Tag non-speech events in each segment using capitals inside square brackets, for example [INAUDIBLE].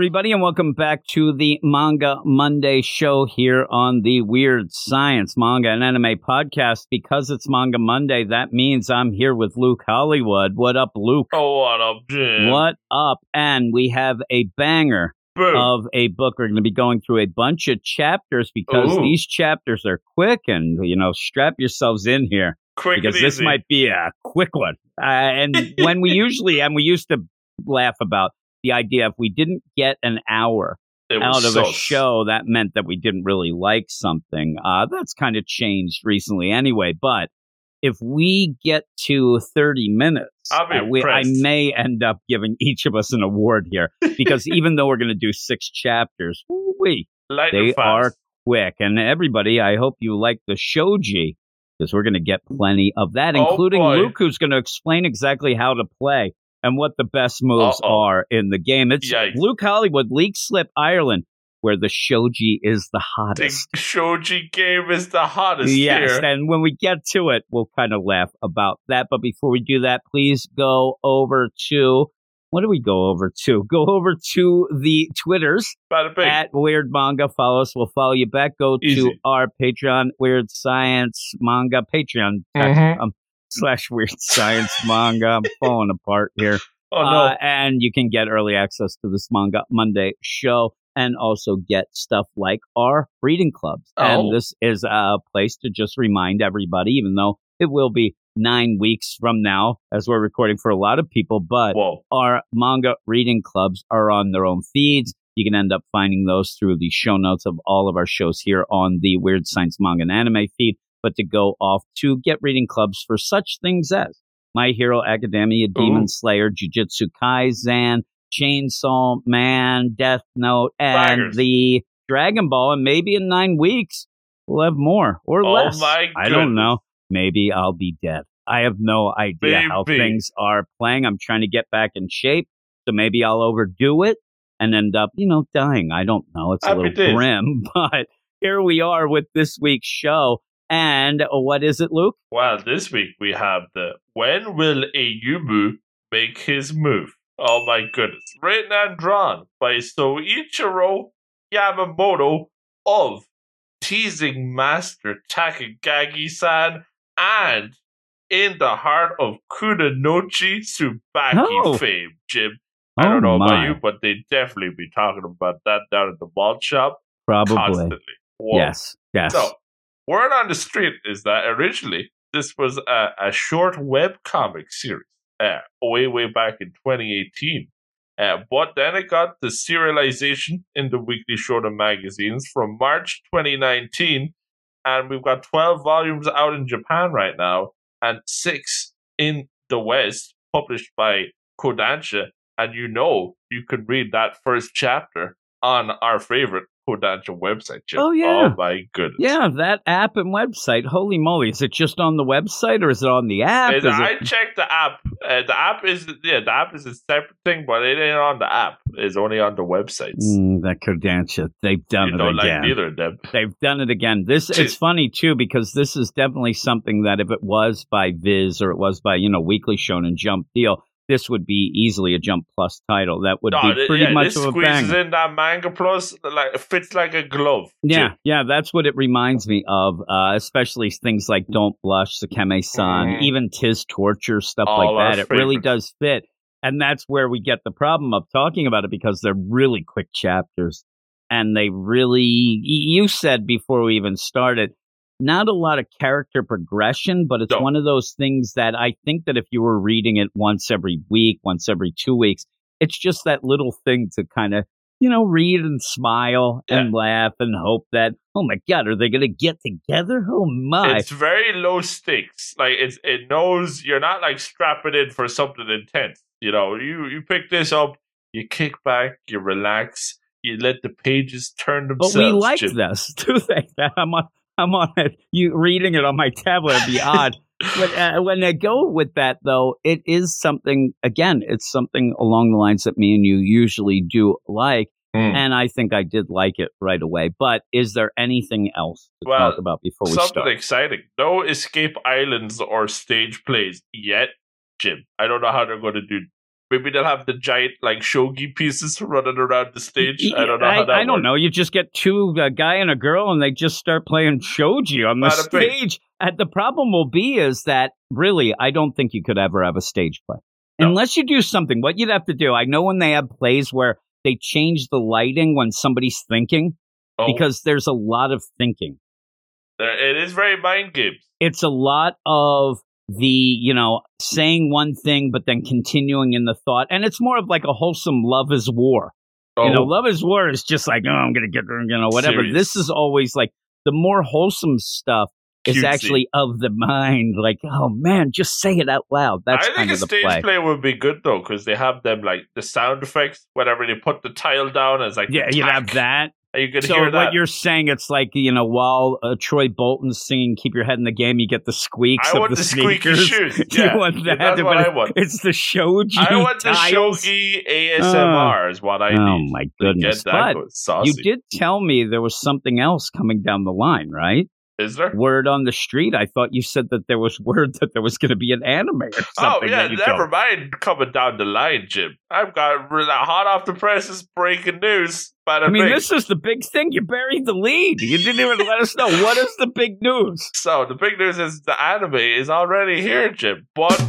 Everybody, and welcome back to the Manga Monday show here on the Weird Science Manga and Anime Podcast. Because it's Manga Monday, that means I'm here with Luke Hollywood. What up, Luke? Oh, what up, Jim? What up? And we have a banger Boom. of a book. We're going to be going through a bunch of chapters because Ooh. these chapters are quick, and you know, strap yourselves in here Quick because this might be a quick one. Uh, and [LAUGHS] when we usually, and we used to laugh about the idea if we didn't get an hour out of a show, that meant that we didn't really like something. Uh, that's kind of changed recently anyway. But if we get to 30 minutes, we, I may end up giving [LAUGHS] each of us an award here because [LAUGHS] even though we're going to do six chapters, we they fast. are quick. And everybody, I hope you like the shoji because we're going to get plenty of that, Oh, including boy. Luke, who's going to explain exactly how to play and what the best moves Uh-oh. are in the game. It's Yikes. Luke Hollywood, Leixlip, Ireland, where the shoji is the hottest. The hottest. [LAUGHS] shoji game is the hottest Yes, here. and when we get to it, we'll kind of laugh about that. But before we do that, please go over to what do we go over to? Go over to the Twitters at Weird Manga. Follow us. We'll follow you back. Go to our Patreon, Weird Science Manga Patreon Mhm. um, slash Weird Science Manga. I'm [LAUGHS] falling apart here. oh, no. Uh, and you can get early access to this Manga Monday show and also get stuff like our reading clubs. Oh. And this is a place to just remind everybody, even though it will be nine weeks from now, as we're recording for a lot of people, but Whoa. our manga reading clubs are on their own feeds. You can end up finding those through the show notes of all of our shows here on the Weird Science Manga and Anime feed. But to go off to get reading clubs for such things as My Hero Academia, mm-hmm. Demon Ooh. Slayer, Jujutsu Kaisen, Chainsaw Man, Death Note, and Bangers. the Dragon Ball. And maybe in nine weeks, we'll have more or Oh, less. my I don't know. Maybe I'll be dead. I have no idea how things are playing. I'm trying to get back in shape, so maybe I'll overdo it and end up, you know, dying. I don't know. It's a Happy little days. grim, [LAUGHS] but here we are with this week's show. And what is it, Luke? Well, this week we have the When Will Ayumu Make His Move? Oh my goodness. Written and drawn by Soichiro Yamamoto of Teasing Master Takagagi-san and in the heart of Kunanochi Tsubaki Oh. fame, Jim. I don't Oh, know my. about you, but they definitely be talking about that down at the malt shop Probably. constantly. Whoa. Yes. Yes. So, word on the street is that originally this was a, a short web comic series, uh, way, way back in 2018. Uh, but then it got the serialization in the weekly Shonen magazines from March 2019. And we've got 12 volumes out in Japan right now and six in the West, published by Kodansha. And you know you can read that first chapter on our favorite Kodansha website, Jim. Oh, yeah. Oh, my goodness. yeah, that app and website. Holy moly. Is it just on the website or is it on the app? Is I it- checked the app. Uh, the app is yeah, the app is a separate thing, but it ain't on the app. It's only on the websites. Mm, that Kodansha. They've done you it don't again. like neither of them. They've done it again. This [LAUGHS] it's funny too because this is definitely something that if it was by Viz or it was by you know Weekly Shonen Jump Deal, this would be easily a Jump Plus title. That would No, be pretty yeah, much of a squeezes banger. in that manga plus like it fits like a glove. Yeah, Jim. yeah, that's what it reminds me of. Uh, especially things like "Don't Blush," Sekime-san, Mhm. even "Tis Torture," stuff All like our that. It really does fit, and that's where we get the problem of talking about it because they're really quick chapters, and they really. You said before we even started, not a lot of character progression, but it's No. one of those things that I think that if you were reading it once every week, once every two weeks, it's just that little thing to kind of you know, read and smile and laugh and hope that, oh my God, are they going to get together? Oh my. It's very low stakes. Like it's it knows you're not like strapping in for something intense. You know, you you pick this up, you kick back, you relax, you let the pages turn themselves. but we like Jim. this, [LAUGHS] do they? I'm on, I'm on it. [LAUGHS] You reading it on my tablet would be odd. [LAUGHS] But uh, when they go with that, though, it is something, again, it's something along the lines that me and you usually do like. Mm. And I think I did like it right away. But is there anything else to Well, talk about before we Something start? Something exciting. No escape islands or stage plays yet, Jim. I don't know how they're going to do Maybe they'll have the giant like shogi pieces running around the stage. I don't know. I, how that I don't works. know. You just get two, a guy and a girl, and they just start playing shogi on the bing. stage. And the problem will be is that really, I don't think you could ever have a stage play No. unless you do something. What you'd have to do, I know when they have plays where they change the lighting when somebody's thinking Oh, because there's a lot of thinking. it is very mind games. It's a lot of the, you know, saying one thing but then continuing in the thought, and it's more of like a wholesome love is war. Oh, You know, oh. love is war is just like, oh, I'm gonna get, you know, whatever. Serious. This is always like the more wholesome stuff is actually of the mind. Like, oh man, just say it out loud. That's I think a stage play. play. would be good though because they have them like the sound effects whenever they put the tile down. It's like Yeah, you have that. And you can So hear what you're saying, it's like you know, while uh, Troy Bolton's singing "Keep Your Head in the Game," you get the squeaks I of want the, the squeaky sneakers. shoes. [LAUGHS] you Yeah, want that? that's what I want. It's the shoji I want the tiles. shogi ASMR is what I Oh need. my goodness! Get that But. You did tell me there was something else coming down the line, right? Is there? Word on the street. I thought you said that there was word that there was going to be an anime or Oh yeah, that you never told. mind coming down the line, Jim. I've got hot off the presses breaking news. I mean, bing. this is the big thing. You buried the lead. You didn't even let us know what is the big news. [LAUGHS] So the big news is the anime is already here, Jim. But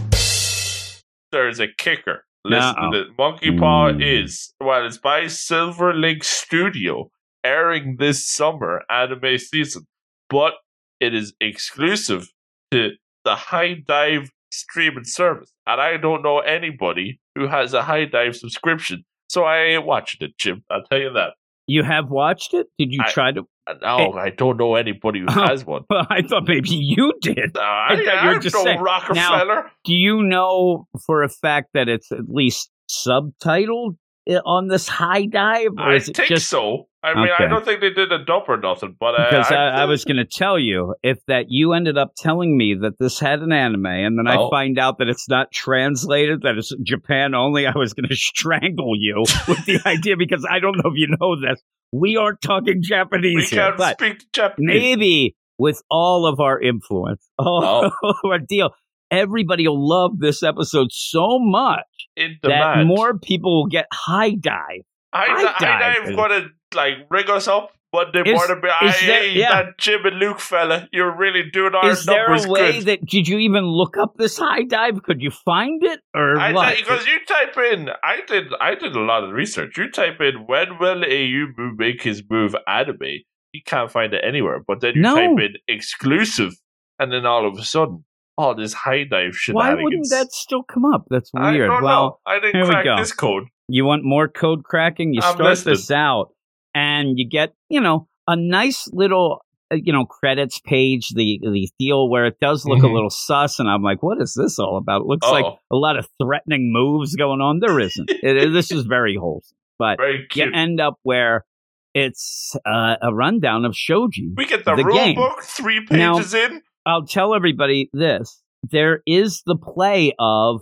there's a kicker. Listen Uh-oh. to this. Monkey Paw Mm. is well, it's by Silver Link Studio, airing this summer anime season, but it is exclusive to the High Dive streaming service, and I don't know anybody who has a HIDIVE subscription, so I ain't watching it, Jim. I'll tell you that. You have watched it? Did you I- try to? And No, I don't know anybody who Oh. has one. Well, I thought maybe you did. Uh, I, thought you I, were just saying. Rockefeller. Do you know for a fact that it's at least subtitled i- on this HIDIVE, I think just so. I mean, I don't think they did a dump or nothing, but uh, because I, I, I was going to tell you if that you ended up telling me that this had an anime, and then Oh. I find out that it's not translated, that it's Japan only, I was going [LAUGHS] to strangle you with the idea because I don't know if you know this. We aren't talking Japanese here, can't but speak Japanese. maybe with all of our influence, [LAUGHS] all Oh. of [LAUGHS] our deal, everybody will love this episode so much in that more people will get HIDIVE. I, high I, dive I'm is- gonna like ring us up Monday Is- morning. Be, I, is there- hey, yeah. that Jim and Luke fella, you're really doing our Is there a way good. that did you even look up this HIDIVE? Could you find it or I what? because you type in, I did, I did a lot of research. You type in when will Ayumu make his move anime? You can't find it anywhere. But then you No. type in exclusive, and then all of a sudden, all this HIDIVE Why wouldn't that still come up? That's I weird. don't well, know. I here didn't we crack go. this code. you want more code cracking? You I'm start listening. this out, and you get you know a nice little uh, you know credits page. The the deal where it does look a little sus, and I'm like, what is this all about? It looks like Oh. a lot of threatening moves going on. There isn't. it, this is very wholesome, but Very you end up where it's uh, a rundown of shoji. we get the, the rule game. book three Now- pages in. I'll tell everybody this. There is the play of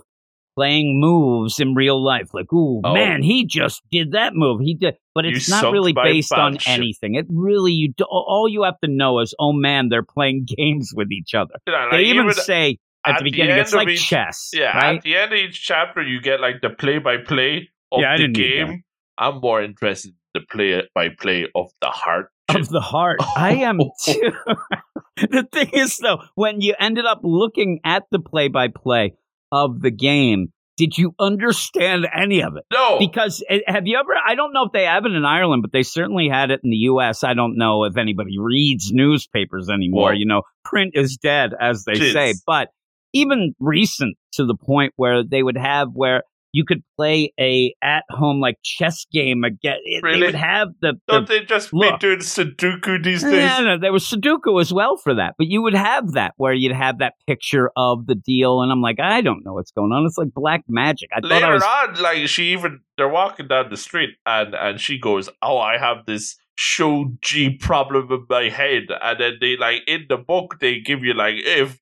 playing moves in real life. Like, ooh, Oh. man, he just did that move. He did, but it's not really based on anything. It really, you do, all you have to know is, oh man, they're playing [LAUGHS] games with each other. Yeah, They like, even, say at, at the the beginning, end it's like each- chess, Yeah, right? at the end of each chapter, you get like the play by play of Yeah, the didn't need that. game. I'm more interested in the play by play of the heart. Of the heart. I am [LAUGHS] too. [LAUGHS] the thing is, though, when you ended up looking at the play-by-play of the game, did you understand any of it? No, Because uh, have you ever? I don't know if they have it in Ireland, but they certainly had it in the U.S. I don't know if anybody reads newspapers anymore. You know, print is dead, as they say. But even recent to the point where they would have where you could play a at-home like chess game again. They Really? would have the, the don't they just look. be doing Sudoku these days? yeah, no, there was Sudoku as well for that, but you would have that where you'd have that picture of the deal, and I'm like, I don't know what's going on. It's like black magic. I thought I was. on, like she even they're walking down the street and and she goes, "Oh, I have this shoji problem in my head," and then they like in the book they give you like if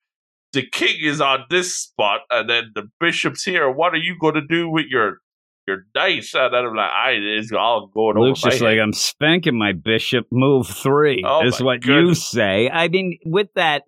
the king is on this spot and then the bishop's here, what are you going to do with your your dice? And I'm like, I it's all going Luke's over my just head. like, I'm spanking my bishop. Move three Oh is what you say. I mean, with that,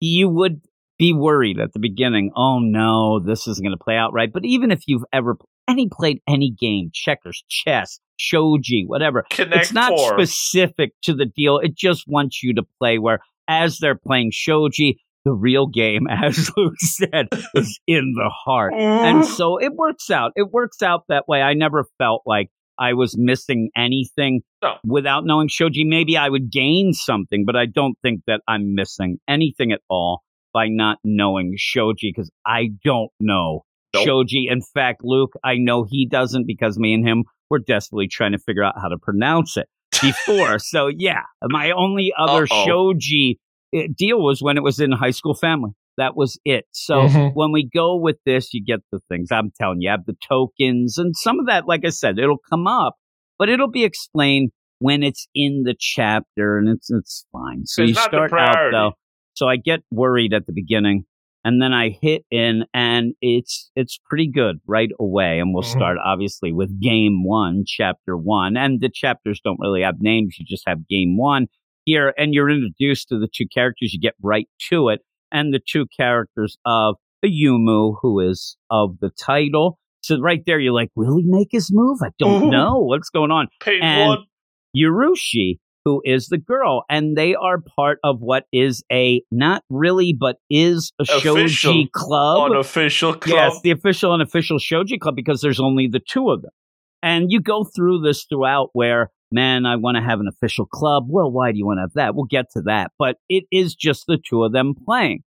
you would be worried at the beginning. Oh no, this isn't going to play out right. But even if you've ever he played any game, checkers, chess, shogi, whatever. Connect it's not four. specific to the deal. It just wants you to play where as they're playing shogi, the real game, [LAUGHS] as Luke said, is in the heart. And so it works out. It works out that way. I never felt like I was missing anything No. without knowing Shoji. Maybe I would gain something, but I don't think that I'm missing anything at all by not knowing Shoji because I don't know Nope. shogi. In fact, Luke, I know he doesn't because me and him were desperately trying to figure out how to pronounce it [LAUGHS] before. so yeah, my only other Uh-oh. shogi uh, deal was when it was in High School Family. That was it. So Mhm. when we go with this, you get the things. I'm telling you, you have the tokens and some of that, like I said, it'll come up, but it'll be explained when it's in the chapter and it's it's fine. So It's you start out though. So I get worried at the beginning and then I hit in and it's it's pretty good right away. And we'll Mhm. start obviously with game one, chapter one. And the chapters don't really have names, you just have game one here, and you're introduced to the two characters, you get right to it, and the two characters of Ayumu, who is of the title. So right there you're like, will he make his move? I don't Mhm. know. What's going on? Page and- one. Urushi, who is the girl, and they are part of what is a not really, but is a Official shoji club. Unofficial club. Yes, the official and official shoji club because there's only the two of them. And you go through this throughout where, man, I want to have an official club. Well, why do you want to have that? We'll get to that. But it is just the two of them playing.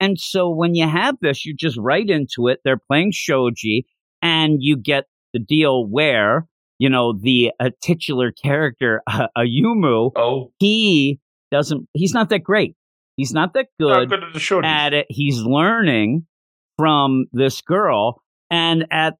And so when you have this, you're just right into it. They're playing shoji and you get the deal where, you know, the uh, titular character, [LAUGHS] uh, Ayumu, oh, he doesn't, he's not that great. He's not that not good good at at it. He's learning from this girl, and at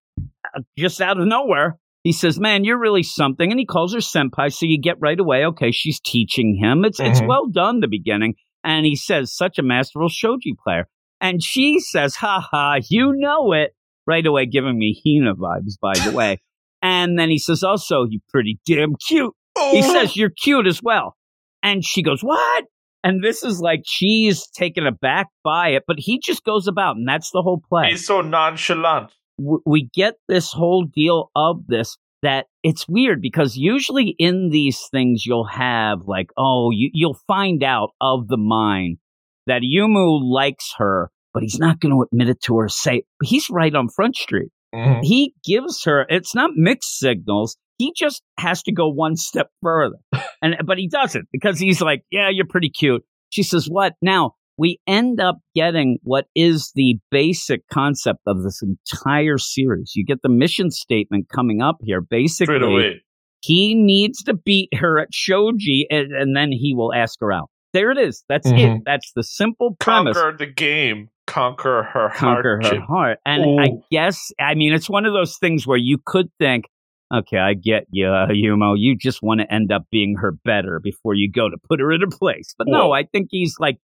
uh, just out of nowhere, he says, "Man, you're really something." And he calls her senpai, so you get right away. Okay, she's teaching him. It's it's Mhm. well done. The beginning, and he says, "Such a masterful shoji player." And she says, "Ha ha, you know it." Right away, giving me Hina vibes, by the way. [LAUGHS] And then he says, "Also, you're pretty damn cute." He Oh. says, You're cute as well. And she goes, What? And this is like she's taken aback by it, but he just goes about, and that's the whole play. He's so nonchalant. W- we get this whole deal of this that it's weird because usually in these things you'll have like, oh, you, you'll find out of the mind that Yumu likes her, but he's not going to admit it to her. Say he's right on Front Street Mhm. he gives her it's not mixed signals he just has to go one step further [LAUGHS] and but he doesn't because he's like yeah you're pretty cute she says what now we end up getting what is the basic concept of this entire series you get the mission statement coming up here Straight basically he needs to beat her at shoji and, and then he will ask her out there it is that's it Mhm. that's the simple premise Conquer the game. Conquer her conquer heart. her heart. And I guess, I mean, it's one of those things where you could think, okay, I get you, uh, Yumo. You just want to end up being her better before you go to put her in a place. But no, I think he's like,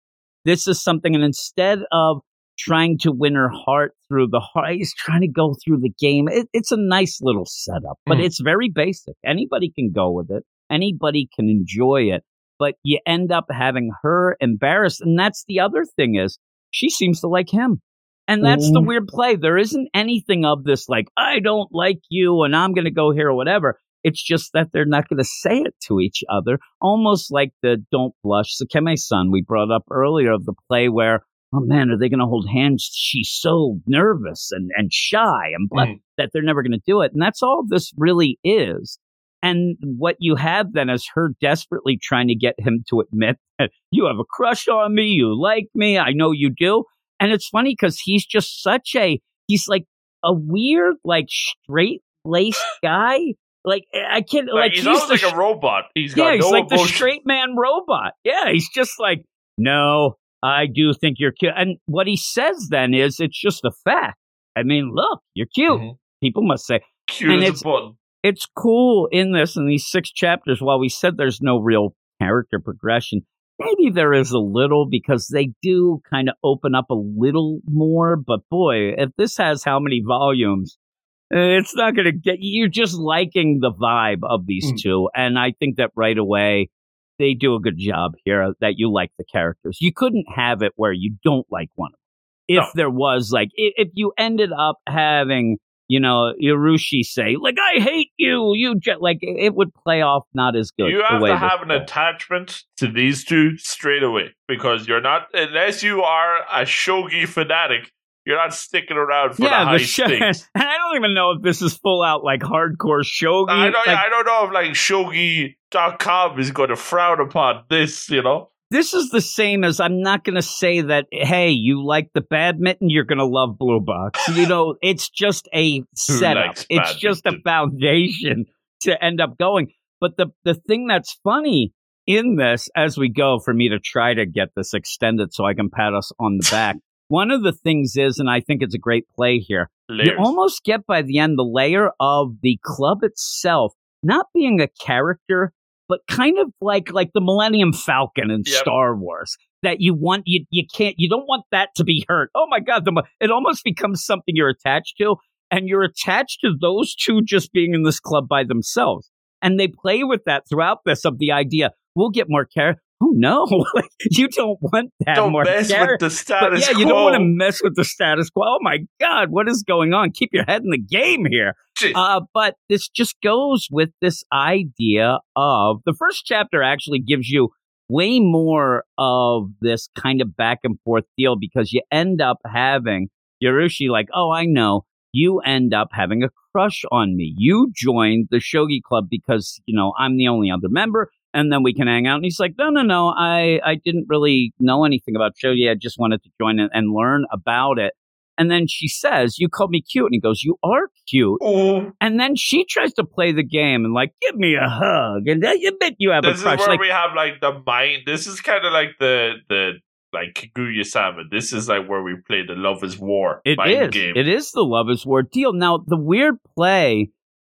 this is something. And instead of trying to win her heart through the heart, he's trying to go through the game. It, it's a nice little setup, but Mm. it's very basic. Anybody can go with it, anybody can enjoy it. But you end up having her embarrassed. And that's the other thing is she seems to like him. And that's the weird play. There isn't anything of this like, I don't like you and I'm going to go here or whatever. It's just that they're not going to say it to each other. Almost like the don't blush Sekime san we brought up earlier of the play where, oh man, are they going to hold hands? She's so nervous and, and shy and blah, Mm. that they're never going to do it. And that's all this really is. And what you have then is her desperately trying to get him to admit that [LAUGHS] you have a crush on me, you like me, I know you do. And it's funny because he's just such a, he's like a weird, like straight laced guy. Like, I can't, Like, like, he's, he's, almost the like a robot. He's got yeah, he's no like the straight man robot. Yeah, he's just like, no, I do think you're cute. And what he says then is, it's just a fact. I mean, look, you're cute. Mhm. People must say Cute and it's- it's cool in this in these six chapters. While we said there's no real character progression, maybe there is a little because they do kind of open up a little more. But boy, if this has how many volumes, eh, it's not going to get you're just liking the vibe of these Mm. two, and I think that right away they do a good job here that you like the characters. You couldn't have it where you don't like one of them. If No. there was like if you ended up having you know, Urushi say, like, I hate you, you just like it would play off not as good. You have way to have an goes. attachment to these two straight away because you're not, unless you are a shogi fanatic, you're not sticking around for yeah, the high the show, [LAUGHS] stakes. and I don't even know if this is full out like hardcore shogi. I don't, like, I don't know if like shogi.com is going to frown upon this, you know? this is the same as I'm not going to say that, hey, you like the badminton, you're going to love Blue Box. [LAUGHS] You know, it's just a setup. It's just a foundation to end up going. But the, the thing that's funny in this as we go for me to try to get this extended so I can pat us on the [LAUGHS] back. One of the things is, and I think it's a great play here, Layers. you almost get by the end the layer of the club itself not being a character but kind of like like the millennium falcon in Yep. star wars that you want you you can't you don't want that to be hurt oh my god the, it almost becomes something you're attached to and you're attached to those two just being in this club by themselves and they play with that throughout this of the idea we'll get more care oh no [LAUGHS] Like, you don't want that don't mess with the but status yeah, quo. you don't want to mess with the status quo. Oh my God, what is going on? Keep your head in the game here. Uh, but this just goes with this idea of the first chapter actually gives you way more of this kind of back and forth deal because you end up having Urushi like, oh, I know. You end up having a crush on me. You joined the Shogi Club because, you know, I'm the only other member and then we can hang out. And he's like, no, no, no, I, I didn't really know anything about shogi. I just wanted to join and learn about it. And then she says, you called me cute. And he goes, you are cute. Ooh, And then she tries to play the game and like, give me a hug. And then you admit you have this a crush. This is where Like, we have like the mind. This is kind of like the the like Kaguya Sama. This is like where we play the Love Is War It is. game. It is the love is war deal. Now the weird play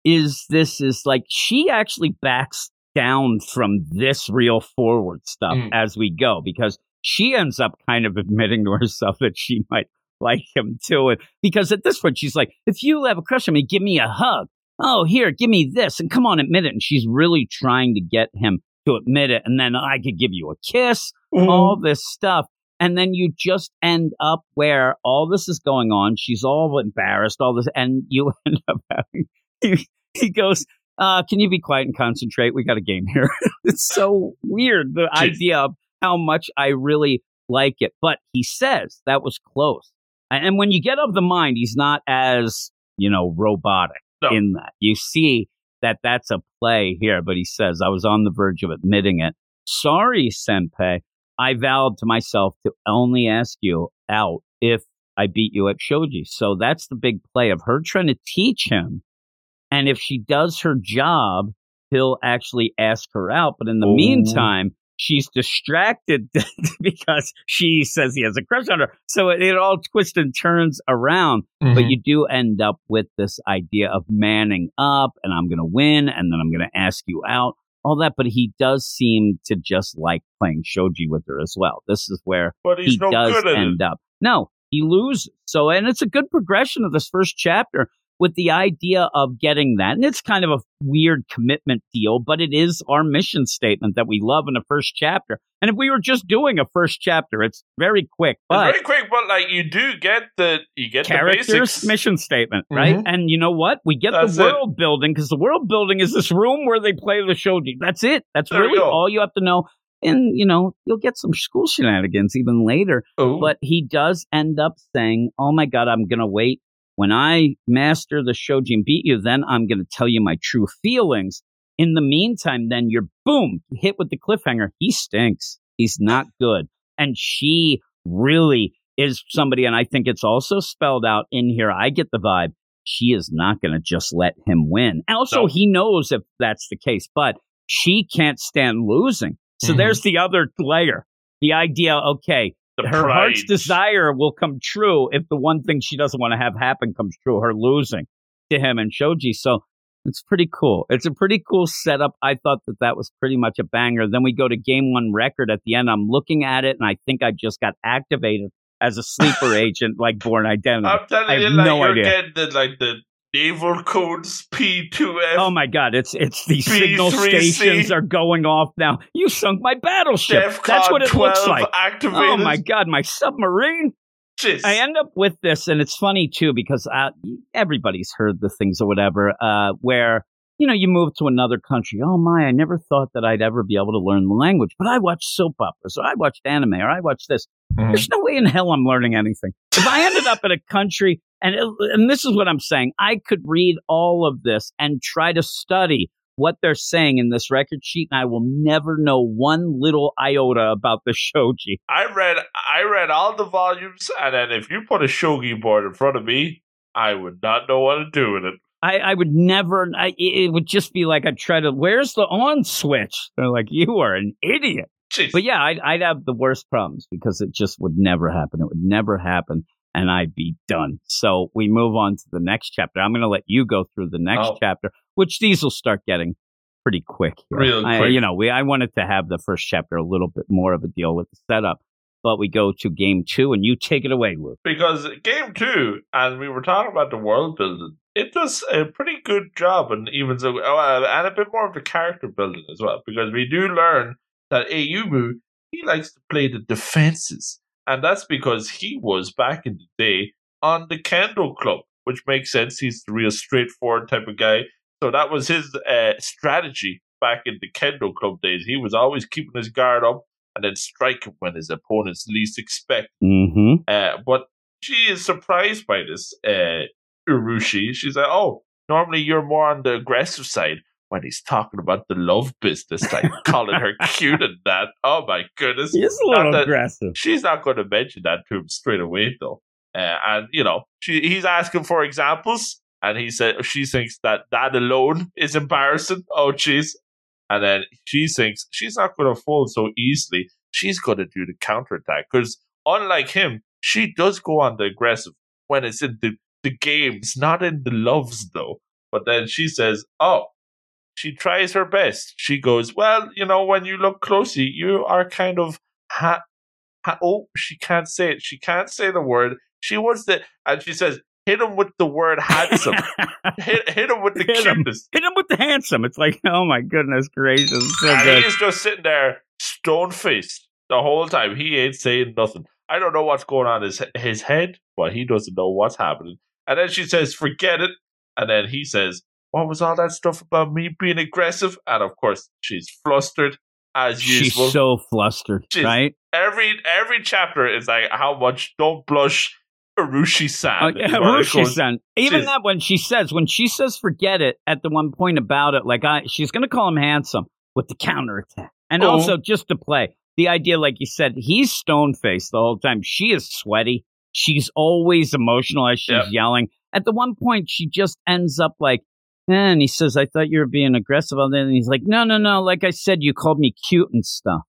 is this is like she actually backs down from this real forward stuff Mm. as we go because she ends up kind of admitting to [LAUGHS] herself that she might like him too. And because at this point she's like, if you have a crush on me, give me a hug. Oh, here, give me this, and come on, admit it. And she's really trying to get him to admit it, and then I could give you a kiss Ooh. all this stuff. And then you just end up where all this is going on. She's all embarrassed, all this, and you [LAUGHS] end up having, he, he goes, uh, can you be quiet and concentrate? We got a game here. [LAUGHS] it's so weird, the Jeez. idea of how much I really like it. But he says that was close. And and when you get of the mind, he's not as, you know, robotic No. in that. You see that that's a play here, but he says, I was on the verge of admitting it. Sorry, Senpai. I vowed to myself to only ask you out if I beat you at Shoji. So that's the big play of her trying to teach him. And if she does her job, he'll actually ask her out. But in the Ooh. meantime, she's distracted [LAUGHS] because she says he has a crush on her. So it, it all twists and turns around. Mm-hmm. But you do end up with this idea of manning up and I'm going to win and then I'm going to ask you out, all that. But he does seem to just like playing shogi with her as well. This is where but he no does end it. up. No, he loses. So, and it's a good progression of this first chapter with the idea of getting that. And it's kind of a weird commitment deal, but it is our mission statement that we love in the first chapter. And if we were just doing a first chapter, it's very quick, It's but very quick, but like you do get the you get the characters basics. mission statement, right? Mhm. And you know what? We get That's the it. world building because the world building is this room where they play the shogi. That's it. That's There really all you have to know. And you know, you'll get some school shenanigans even later. Oh, But he does end up saying, "Oh my god, I'm gonna wait when I master the shogi and beat you. Then I'm gonna tell you my true feelings. In the meantime, then you're boom hit with the cliffhanger. He stinks. He's not good. And she really is somebody, and I think it's also spelled out in here. I get the vibe. She is not going to just let him win. Also, No. he knows if that's the case, but she can't stand losing. So Mhm. there's the other layer. The idea, okay, the her heart's desire will come true if the one thing she doesn't want to have happen comes true, her losing to him and Shoji. So it's pretty cool. It's a pretty cool setup. I thought that that was pretty much a banger. Then we go to game one record at the end. I'm looking at it and I think I just got activated as a sleeper [LAUGHS] agent like Bourne Identity. I'm telling I have you, like no you're idea. getting the like the naval codes P2F. Oh my god, it's it's the signal B3C. stations are going off now. You sunk my battleship. DEFCON That's what it 12 looks like. activated. Oh my god, my submarine. Jeez. I end up with this, and it's funny too because uh, everybody's heard the things or whatever, uh, where you know you move to another country. Oh my, I never thought that I'd ever be able to learn the language, but I watched soap operas, or I watched anime, or I watched this. Mhm. There's no way in hell I'm learning anything. If I ended up in a country, and it, and this is what I'm saying, I could read all of this and try to study what they're saying in this record sheet, and I will never know one little iota about the shogi. I read I read all the volumes, and then if you put a shogi board in front of me, I would not know what to do with it. I, I would never. I, it would just be like I try to. Where's the on switch? They're like, you are an idiot. Jeez. But yeah, I'd, I'd have the worst problems because it just would never happen. It would never happen, and I'd be done. So we move on to the next chapter. I'm going to let you go through the next Oh. chapter, which these will start getting pretty quick. here. Real I- you know, we I wanted to have the first chapter a little bit more of a deal with the setup, but we go to game two, and you take it away, Luke. because game two, and we were talking about the world building, it does a pretty good job, and even so, oh, uh, and a bit more of the character building as well. Because we do learn that Ayumu he likes to play the defenses, and that's because he was back in the day on the Kendo Club, which makes sense. He's the real straightforward type of guy, so that was his uh, strategy back in the Kendo Club days. He was always keeping his guard up and then striking when his opponents least expect. Mm-hmm. Uh, but she is surprised by this, uh, Urushi. She's like, oh, normally you're more on the aggressive side when he's talking about the love business, like calling her [LAUGHS] cute and that. Oh my goodness. He's a little that- aggressive. She's not going to mention that to him straight away, though. Uh, and you know, she he's asking for examples, and he said she thinks that that alone is embarrassing. Oh, jeez. And then she thinks she's not going to fold so easily. She's going to do the counterattack because, unlike him, she does go on the aggressive when it's in the the games, not in the loves, though. But then she says, "Oh." She tries her best. She goes, Well, you know, when you look closely, you are kind of ha- ha- oh, she can't say it. She can't say the word. She wants the, and she says, hit him with the word handsome. [LAUGHS] hit, hit him with the Hit him. Hit him with the handsome. It's like, oh my goodness gracious, so and he's just sitting there, stone faced the whole time. He ain't saying nothing. I don't know what's going on in his, his head, but he doesn't know what's happening. And then she says, forget it. And then he says, what was all that stuff about me being aggressive? And of course, she's flustered as She's usual. She's so flustered, She's- right? every every chapter is like how much don't blush Urushi san. Oh, yeah, Rushi-san. Even that when she says when she says forget it at the one point about it, like I, she's going to call him handsome with the counterattack, and Oh. also just to play the idea, like you said, he's stone faced the whole time. She is sweaty. She's always emotional as she's Yeah. yelling. At the one point, she just ends up like. "Eh," And he says, I thought you were being aggressive. on that. And he's like, No, no, no. Like I said, you called me cute and stuff.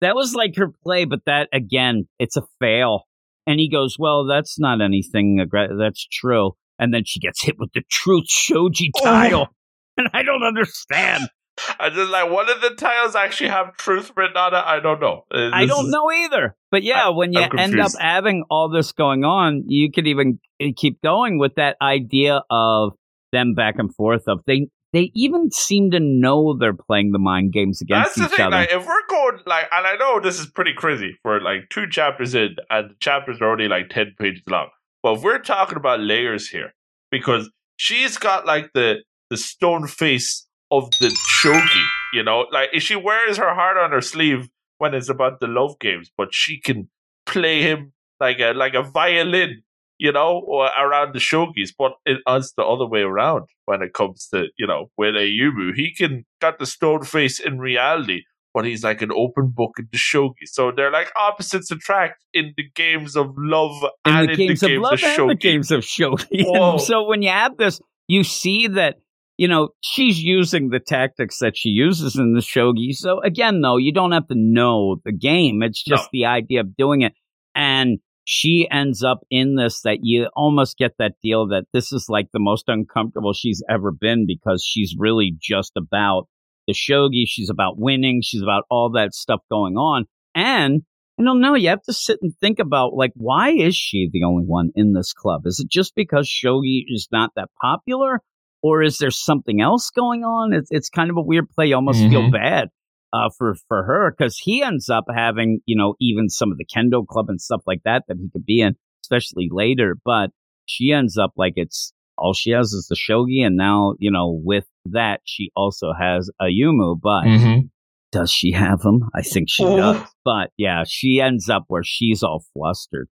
That was like her play, but that again, it's a fail. And he goes, Well, that's not anything. Aggr- that's true. And then she gets hit with the truth shoji Oh. tile. [LAUGHS] And I don't understand. [LAUGHS] I just like one of the tiles actually have truth written on it. I don't know. Uh, I don't know either. But yeah, when you end up having all this going on, you could even uh, keep going with that idea of them back and forth of they they even seem to know they're playing the mind games against That's the each thing. other. Like, if we're going like, and I know this is pretty crazy for like two chapters in, and the chapters are only like ten pages long. But if we're talking about layers here, because she's got like the the stone face of the shogi. You know, like she wears her heart on her sleeve when it's about the love games, but she can play him like a like a violin. You know, or around the shogis, but it, it's the other way around when it comes to you know with Ayumu. He can got the stone face in reality, but he's like an open book in the shogi. So they're like opposites attract in the games of love in and the in games the of games love of and the shogi. games of shogi. [LAUGHS] So when you have this, you see that you know she's using the tactics that she uses in the shogi. So again, though, you don't have to know the game. It's just No. the idea of doing it, and she ends up in this that you almost get that deal that this is like the most uncomfortable she's ever been because she's really just about the shogi. She's about winning. She's about all that stuff going on, and I don't know. You have to sit and think about like why is she the only one in this club? Is it just because shogi is not that popular, or is there something else going on? It's it's kind of a weird play. You almost feel Mhm. bad uh, for for her because he ends up having you know even some of the kendo club and stuff like that that he could be in. especially later. But she ends up like it's all she has is the shogi, and now you know with that she also has Ayumu. But Mm-hmm. does she have him? I think she Oh. does. But yeah, she ends up where she's all flustered.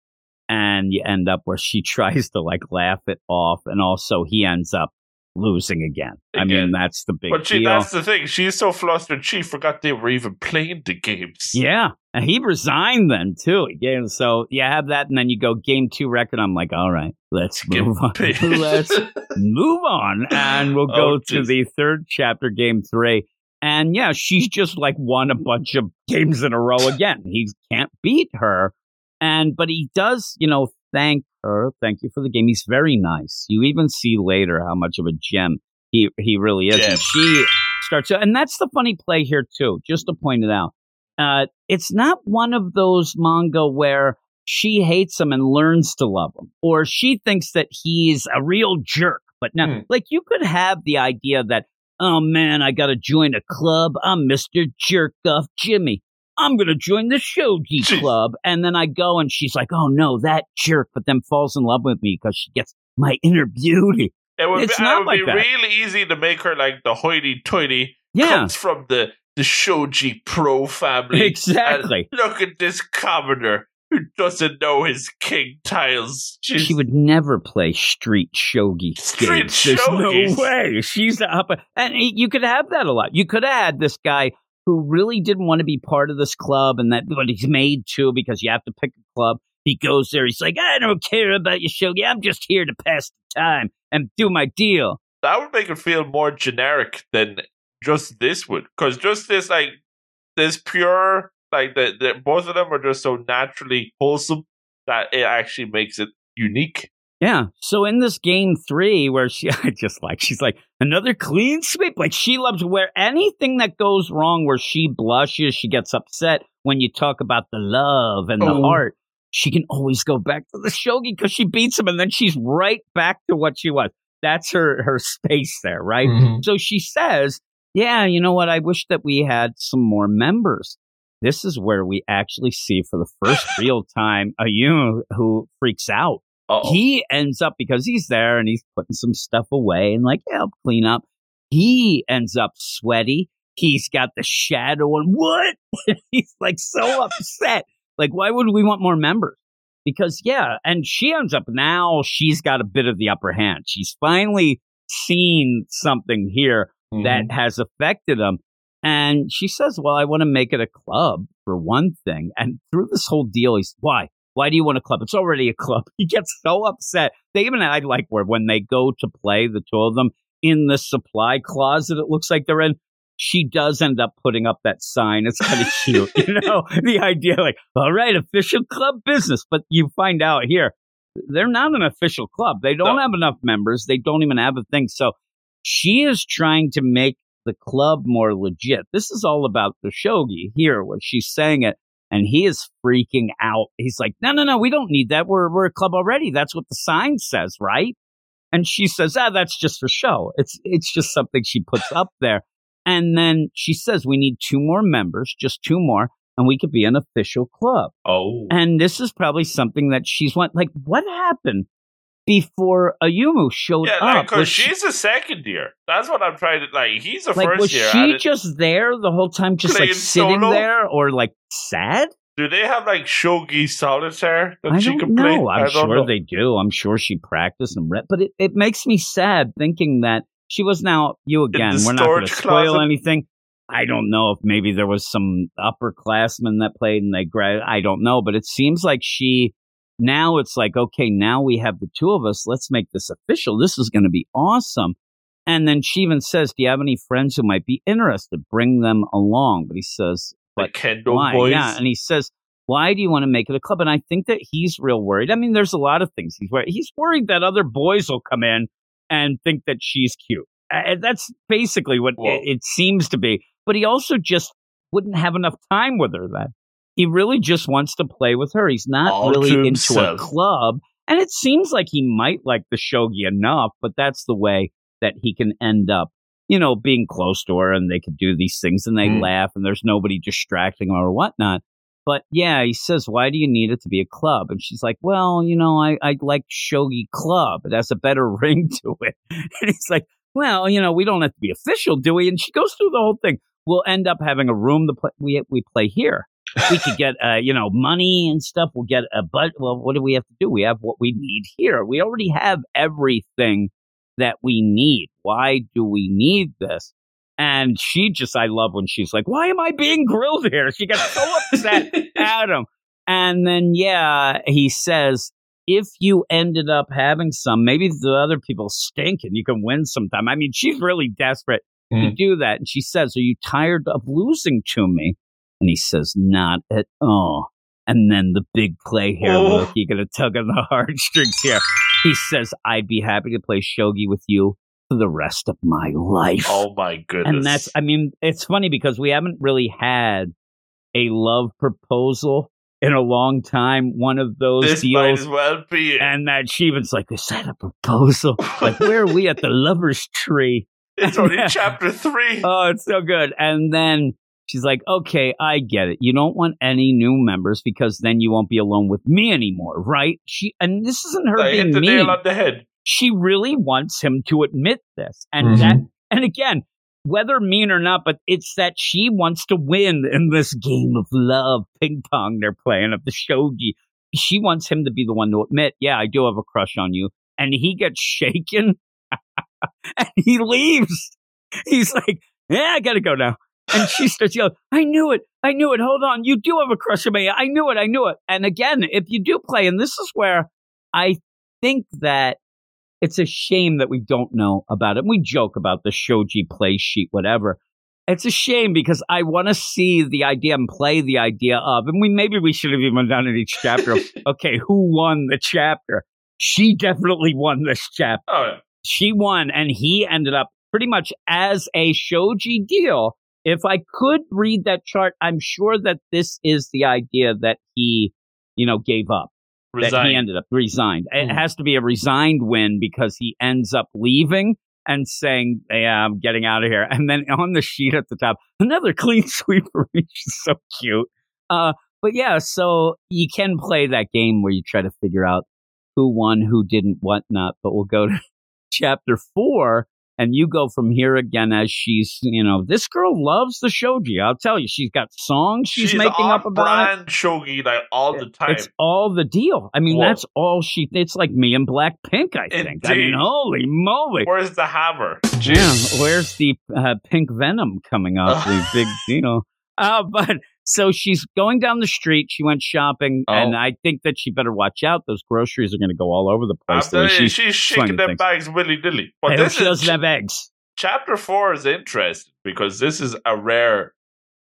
And you end up where she [LAUGHS] tries to like laugh it off. And also he ends up losing again. I mean, that's the big But she, deal. that's the thing. She's so flustered, she forgot they were even playing the games. Yeah. And he resigned then too. Again, so you have that, and then you go game two record. I'm like, all right, let's Get move on. [LAUGHS] let's move on. And we'll [LAUGHS] go Oh, to the third chapter, game three. And yeah, she's just like won a bunch of games in a row again. He can't beat her. And, but he does, you know, thank her. Thank you for the game. He's very nice. You even see later how much of a gem he, he really is. Gem. And she starts, and that's the funny play here too, just to point it out. Uh, it's not one of those manga where she hates him and learns to love him, or she thinks that he's a real jerk. But now, Hmm. like you could have the idea that, oh man, I got to join a club. I'm Mister Jerk Off Jimmy. I'm gonna join the shogi club, and then I go, and she's like, "Oh no, that jerk!" But then falls in love with me because she gets my inner beauty. It would, It's be, not it would like be that. really easy to make her like the hoity-toity Yeah, comes from the the Shoji Pro family. exactly. And look at this commoner who doesn't know his king tiles. She's, She would never play street shogi Street games. There's no way. She's up, and you could have that a lot. You could add this guy who really didn't want to be part of this club, and that but he's made to because you have to pick a club. He goes there. He's like, I don't care about your show. Yeah, I'm just here to pass the time and do my deal. that would make it feel more generic than just this would. Because just this, like, this pure, like, the, the, both of them are just so naturally wholesome that it actually makes it unique. Yeah. So in this game three, where she, [LAUGHS] I just like, she's like, another clean sweep. Like she loves where anything that goes wrong, where she blushes, she gets upset when you talk about the love and the Oh. heart. She can always go back to the shogi because she beats him and then she's right back to what she was. That's her, her space there, right? Mm-hmm. So she says, Yeah, you know what? I wish that we had some more members. This is where we actually see for the first [LAUGHS] real time a Ayumu who freaks out Uh-oh. he ends up because he's there and he's putting some stuff away and like yeah, I'll clean up. He ends up sweaty. He's got the shadow and what? [LAUGHS] he's like so upset. Like, why would we want more members? Because yeah, and she ends up now. She's got a bit of the upper hand. She's finally seen something here Mhm. that has affected him. And she says, Well, I want to make it a club for one thing. And through this whole deal, he's, Why? Why do you want a club? It's already a club. [LAUGHS] He gets so upset. They even, I like where when they go to play, the two of them in the supply closet, it looks like they're in. She does end up putting up that sign. It's kind of [LAUGHS] cute. You know, the idea like, all right, official club business. But you find out here, they're not an official club. They don't No. have enough members. They don't even have a thing. So she is trying to make the club more legit. This is all about the shogi here, where she's saying it, and he is freaking out. He's like, "No, no, no, we don't need that. We're we're a club already. That's what the sign says, right?" And she says, "Ah, that's just for show. It's it's just something she puts up there." And then she says, "We need two more members, just two more, and we could be an official club." Oh. And this is probably something that she's went like, what happened before Ayumu showed Yeah, like, up? because Was she, she's a second year. That's what I'm trying to, like, he's a like, first was year. she and just there the whole time, just like sitting solo? there, or like sad? do they have, like, Shogi Solitaire that I she can play? know. I'm sure know. they do. I'm sure she practiced and read, but it, it makes me sad thinking that she was now you again. We're not going to spoil anything. I don't know if maybe there was some upperclassmen that played and they grad. I don't know, but it seems like she now it's like okay, now we have the two of us. Let's make this official. This is going to be awesome. And then she even says, "Do you have any friends who might be interested? Bring them along." But he says, The but Kendo why? boys. Yeah, and he says, "Why do you want to make it a club?" And I think that he's real worried. I mean, there's a lot of things he's worried. He's worried that other boys will come in and think that she's cute. Uh, that's basically what it, it seems to be. But he also just wouldn't have enough time with her. Then he really just wants to play with her. He's not All really into himself. a club, and it seems like he might like the shogi enough. But that's the way that he can end up you know, being close to her and they could do these things and they Mm. laugh and there's nobody distracting or whatnot. but yeah, he says, why do you need it to be a club? And she's like, well, you know, I, I like Shogi Club. It has a better [LAUGHS] ring to it. And he's like, well, you know, we don't have to be official, do we? And she goes through the whole thing. We'll end up having a room to play. We, we play here. We could get, uh, you know, money and stuff. We'll get a but. Well, what do we have to do? We have what we need here. We already have everything that we need. Why do we need this? And she just, I love when she's like, why am I being grilled here? She gets so upset [LAUGHS] at him. And then, yeah, he says, if you ended up having some, maybe the other people stink and you can win sometime. I mean, she's really desperate mm. to do that. And she says, Are you tired of losing to me? And he says, Not at all. And then the big play here, oh. look, you're going to tug on the [LAUGHS] heartstrings here. He says, I'd be happy to play shogi with you for the rest of my life. Oh my goodness. And that's, I mean, it's funny because we haven't really had a love proposal in a long time. One of those this deals. Might as well be. And that Sheevan's like, is that a proposal? like, where are we at the [LAUGHS] lover's tree? It's only [LAUGHS] chapter three. Oh, it's so good. And then she's like, okay, I get it. You don't want any new members because then you won't be alone with me anymore, right? She and this isn't her I being hit the mean. nail on the head. She really wants him to admit this, and mm-hmm. that, and again, whether mean or not, but it's that she wants to win in this game of love ping pong they're playing of the shogi. She wants him to be the one to admit, yeah, I do have a crush on you. And he gets shaken [LAUGHS] and he leaves. He's like, yeah, I gotta go now. And she [LAUGHS] starts yelling, I knew it. I knew it. Hold on. You do have a crush on me. I knew it. I knew it. And again, if you do play, and this is where I think that it's a shame that we don't know about it. We joke about the shogi play sheet, whatever. It's a shame because I want to see the idea and play the idea of, and we maybe we should have even done it each chapter. [LAUGHS] okay, who won the chapter? She definitely won this chapter. Oh, yeah. She won, and he ended up pretty much as a shogi deal. If I could read that chart, I'm sure that this is the idea that he, you know, gave up Resigned. that he ended up resigned. Mm. It hmm. has to be a resigned win because he ends up leaving and saying, "Yeah, I'm getting out of here." And then on the sheet at the top, another [LAUGHS] clean sweep for me. She's so cute. Uh, but yeah, so you can play that game where you try to figure out who won, who didn't, whatnot. But we'll go to [LAUGHS] chapter four, and you go from here again as she's, you know, this girl loves the shogi. I'll tell you, she's got songs she's, she's making up about brand it. shogi like all the time. It's all the deal. I mean, Whoa. that's all she. It's like me and black pink I think. Indeed. I mean, holy moly! Where's the hammer? Jeez. Yeah, where's the uh, pink venom coming off the [LAUGHS] big deal? Uh, but so she's going down the street. She went shopping, oh. and I think that she better watch out. Those groceries are going to go all over the place. She's, she's shaking them things. bags willy nilly. But this she doesn't have eggs. Chapter four is interesting because this is a rare,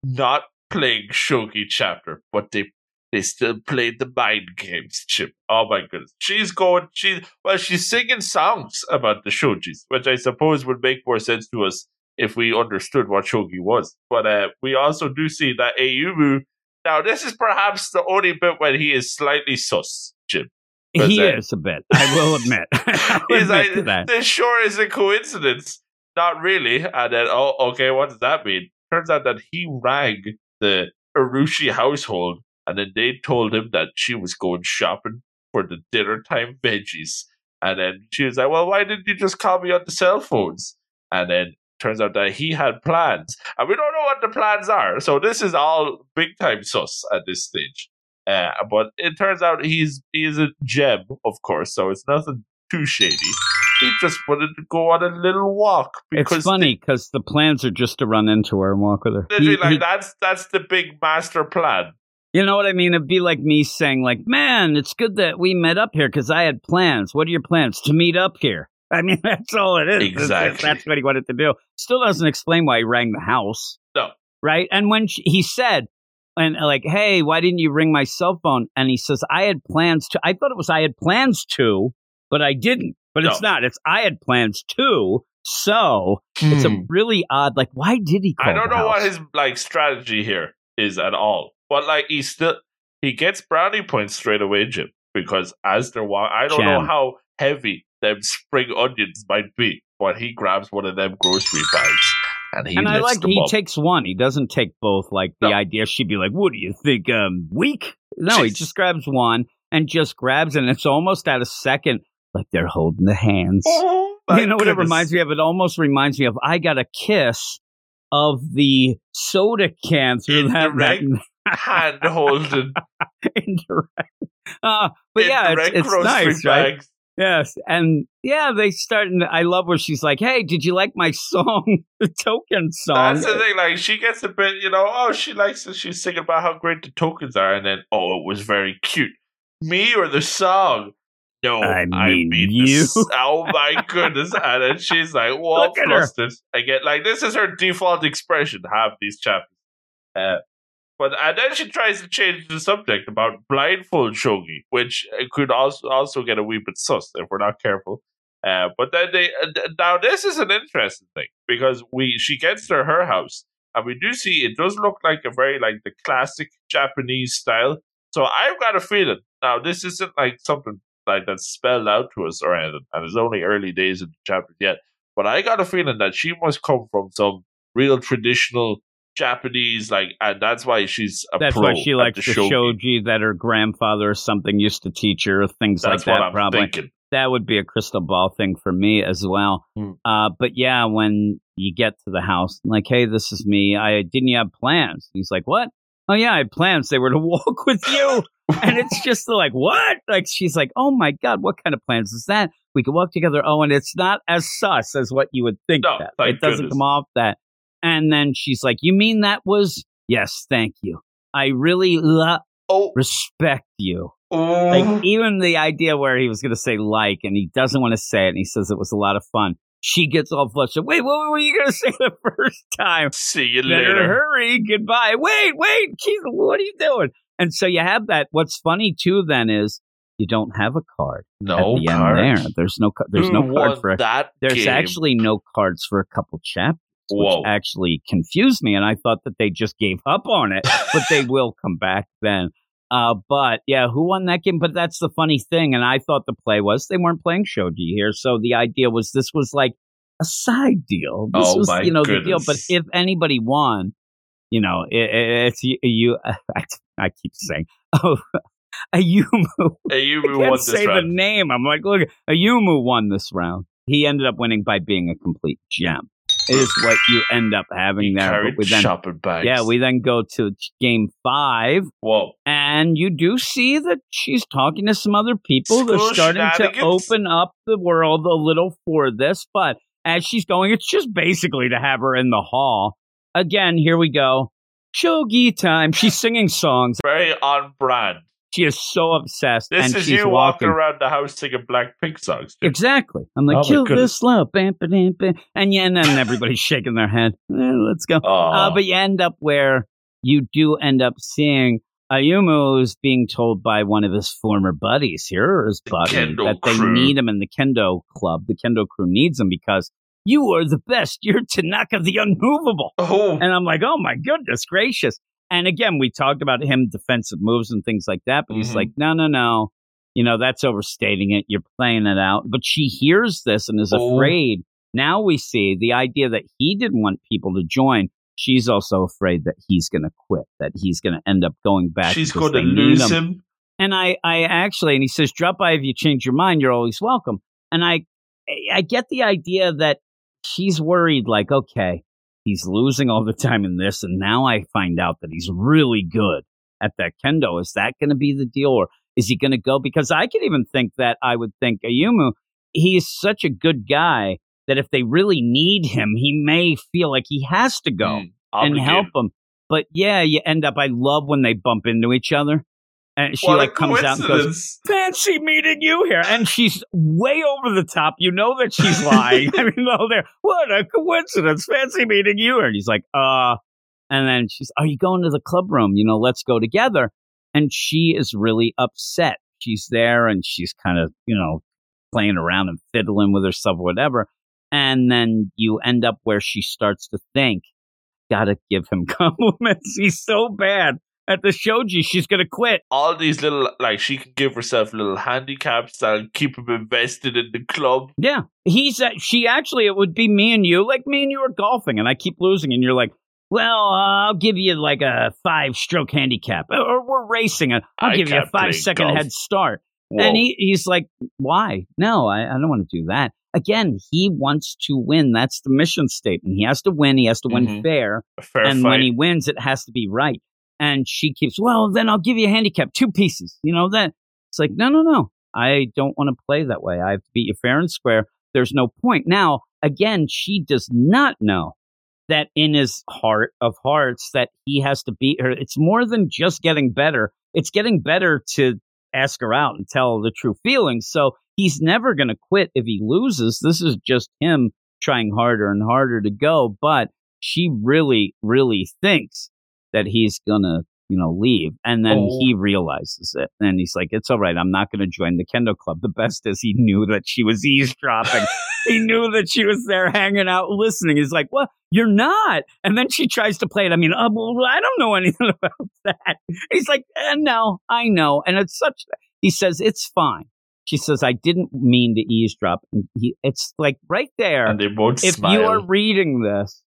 not playing shogi chapter, but they they still played the mind games. Chip, oh my goodness, she's going. She well, she's singing songs about the shogis, which I suppose would make more sense to us if we understood what shogi was. But uh, we also do see that Ayumu. Now, this is perhaps the only bit when he is slightly sus, Jim. He uh, is a bit. I will [LAUGHS] admit. [LAUGHS] I will he's admit like, this sure is a coincidence. Not really. And then, oh, okay, what does that mean? Turns out that he rang the Urushi household, and then they told him that she was going shopping for the dinner time veggies. And then she was like, "Well, why didn't you just call me on the cell phones?" And then turns out that he had plans, and we don't know what the plans are. So this is all big time sus at this stage. Uh, but it turns out he's he's a gem, of course, so it's nothing too shady. He just wanted to go on a little walk. Because it's funny because the, the, plans are just to run into her and walk with her. He, like he, that's that's the big master plan. You know what I mean? It'd be like me saying, like, "Man, it's good that we met up here because I had plans. What are your plans to meet up here?" I mean, [LAUGHS] that's all it is. Exactly. That's what he wanted to do. Still doesn't explain why he rang the house. No. Right? And when she, he said, and like, hey, why didn't you ring my cell phone? And he says, I had plans to. I thought it was I had plans to, but I didn't. But no. it's not. It's I had plans to. So hmm. it's a hmm. really odd. Like, why did he? I don't know house? what his like strategy here is at all. But like, he still he gets brownie points straight away, Jim, because as they're walking, I don't Jam. know how heavy them [LAUGHS] spring onions might be, but he grabs one of them grocery bags and he and I like he up. takes one. He doesn't take both. Like the No. idea she'd be like, "What do you think? Um, weak?" No, he just grabs one and just grabs, it, and it's almost at a second, like they're holding the hands. Oh, you know what it reminds me of? It almost reminds me of I got a kiss of the soda can through that, that hand holding indirect. Uh, but yeah, it's, it's grocery nice, right? Yes, and yeah, they start. And I love where she's like, "Hey, did you like my song, [LAUGHS] the token song?" That's the thing. Like she gets a bit, you know. Oh, she likes it. She's singing about how great the tokens are, and then oh, it was very cute. Me or the song? No, I mean the you. s- oh my goodness! [LAUGHS] And then she's like, "Well, Look at her. flustered." Again, like this is her default expression. Have these chapters. Uh, but and then she tries to change the subject about blindfold shogi, which could also also get a wee bit sus if we're not careful. Uh, but then they uh, now this is an interesting thing because we she gets to her house and we do see it does look like a very like the classic Japanese style. So I've got a feeling now this isn't like something like that's spelled out to us or anything, and it's only early days in the chapter yet. But I got a feeling that she must come from some real traditional Japanese like, and that's why she's a That's pro why she likes the shogi. shogi that her grandfather or something used to teach her, things That's like that. I'm probably thinking. that would be a crystal ball thing for me as well. Hmm. Uh, but yeah, when you get to the house, like, hey, this is me. I didn't you have plans. He's like, what? Oh yeah, I had plans. They were to [LAUGHS] walk with you, and it's [LAUGHS] just like, what? Like she's like, oh my god, what kind of plans is that? We could walk together. Oh, and it's not as sus as what you would think. No, that it doesn't goodness. come off that. And then she's like, you mean that was? Yes, thank you. I really lo- oh, respect you. oh. Like even the idea where he was going to say like, and he doesn't want to say it, and he says it was a lot of fun. She gets all flustered. Wait, what were you going [LAUGHS] to say the first time? see you Better later. hurry. Goodbye. Wait, wait, Keith, what are you doing? And so you have that. What's funny too then is you don't have a card No the card. there. There's no there's Who no card for it. that. There's game? actually no cards for a couple chapters, which Whoa. actually confused me, and I thought that they just gave up on it, but they will come back then. Uh, but yeah, who won that game? But that's the funny thing, and I thought the play was they weren't playing shogi here, so the idea was this was like a side deal. This Oh, was, you know, the deal. But if anybody won, you know, it, it, it's you. you [LAUGHS] I, I keep saying, [LAUGHS] oh, Ayumu Ayumi I won can't this say the name. I'm like, look, Ayumu won this round. He ended up winning by being a complete gem. Is what you end up having He there. But we then, bags. yeah, we then go to game five, Whoa. and you do see that she's talking to some other people. They're starting to open up the world a little for this, but as she's going, it's just basically to have her in the hall. Again, here we go. Shogi time. She's singing songs. Very on brand. She is so obsessed. This and is she's you walking walking around the house singing Blackpink songs. too. Exactly. I'm like, Oh kill this love. Bam, ba, dam, bam. And yeah, and then [LAUGHS] everybody's shaking their head. Eh, let's go. Uh, but you end up where you do end up seeing Ayumu is being told by one of his former buddies here, his buddy, Kendo that they crew. need him in the Kendo club. The Kendo crew needs him because you are the best. You're Tanaka the unmovable. oh, And I'm like, oh my goodness gracious. And again, we talked about him defensive moves and things like that, but he's Mhm. like, no, no, no. You know, that's overstating it. You're playing it out. But she hears this and is Oh. afraid. Now we see the idea that he didn't want people to join. She's also afraid that he's going to quit, that he's going to end up going back. she's going to lose him. him. And I, I actually, and he says, drop by if you change your mind. You're always welcome. And I, I get the idea that she's worried, like, okay, he's losing all the time in this, and now I find out that he's really good at that kendo. Is that going to be the deal, or is he going to go? Because I could even think that I would think Ayumu, he's such a good guy that if they really need him, he may feel like he has to go Mm, and help them. But yeah, you end up. I love when they bump into each other, and she What like comes out and goes, fancy meeting you here. And she's way over the top. You know that she's [LAUGHS] lying. [LAUGHS] I mean, no, there. What a coincidence. Fancy meeting you here. And he's like, uh, and then she's, are you going to the club room? You know, let's go together. And she is really upset. She's there and she's kind of, you know, playing around and fiddling with herself or whatever. And then you end up where she starts to think, gotta give him [LAUGHS] compliments. He's so bad at the shogi she's gonna quit. All these little like she can give herself little handicaps that'll keep him invested in the club. Yeah, he's uh, she actually it would be me and you, like me and you are golfing, and I keep losing, and you're like, well, uh, I'll give you like a five stroke handicap, or we're racing, I'll I give you a five second golf. head start. Whoa. And he, he's like, why? No, I, I don't want to do that. Again, he wants to win. That's the mission statement. He has to win. He has to win Mhm. fair. fair and fight. when he wins, it has to be right. And she keeps, well, then I'll give you a handicap, two pieces. You know, that it's like, no, no, no. I don't want to play that way. I have to beat you fair and square. There's no point. Now, again, she does not know that in his heart of hearts that he has to beat her. It's more than just getting better. It's getting better to ask her out and tell the true feelings. So he's never going to quit if he loses. This is just him trying harder and harder to go. But she really, really thinks that he's to, you know, leave. And then Oh. he realizes it. And he's like, it's all right. I'm not to join the kendo club. The best is he knew that she was eavesdropping. [LAUGHS] he knew that she was there hanging out listening. He's like, well, you're not. And then she tries to play it. I mean, uh, well, I don't know [LAUGHS] anything about that. He's like, eh, no, I know. And it's such, he says, it's fine. She says, I didn't mean to eavesdrop. And he, it's like right there. and they both if smile. you are reading this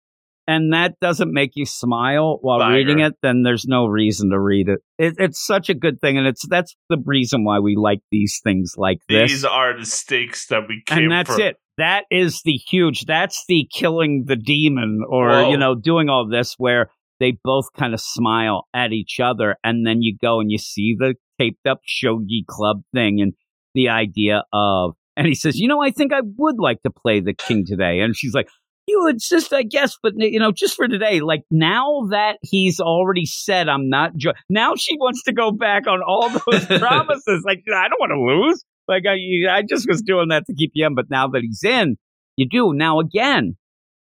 and that doesn't make you smile while Banger. reading it, then there's no reason to read it. it. It's such a good thing. And it's, that's the reason why we like these things like this These are the stakes that we came and that's for. it. That is the huge. That's the killing the demon, or Whoa. you know, doing all this where they both kind of smile at each other, and then you go and you see the taped up shogi club thing, and the idea of, and he says, you know, I think I would like to play the king today, and she's like. You insist, I guess, but you know, just for today. Like now that he's already said, I'm not. Jo-, now she wants to go back on all those [LAUGHS] promises. like I don't want to lose. Like I, I just was doing that to keep you in, but now that he's in, you do. Now again,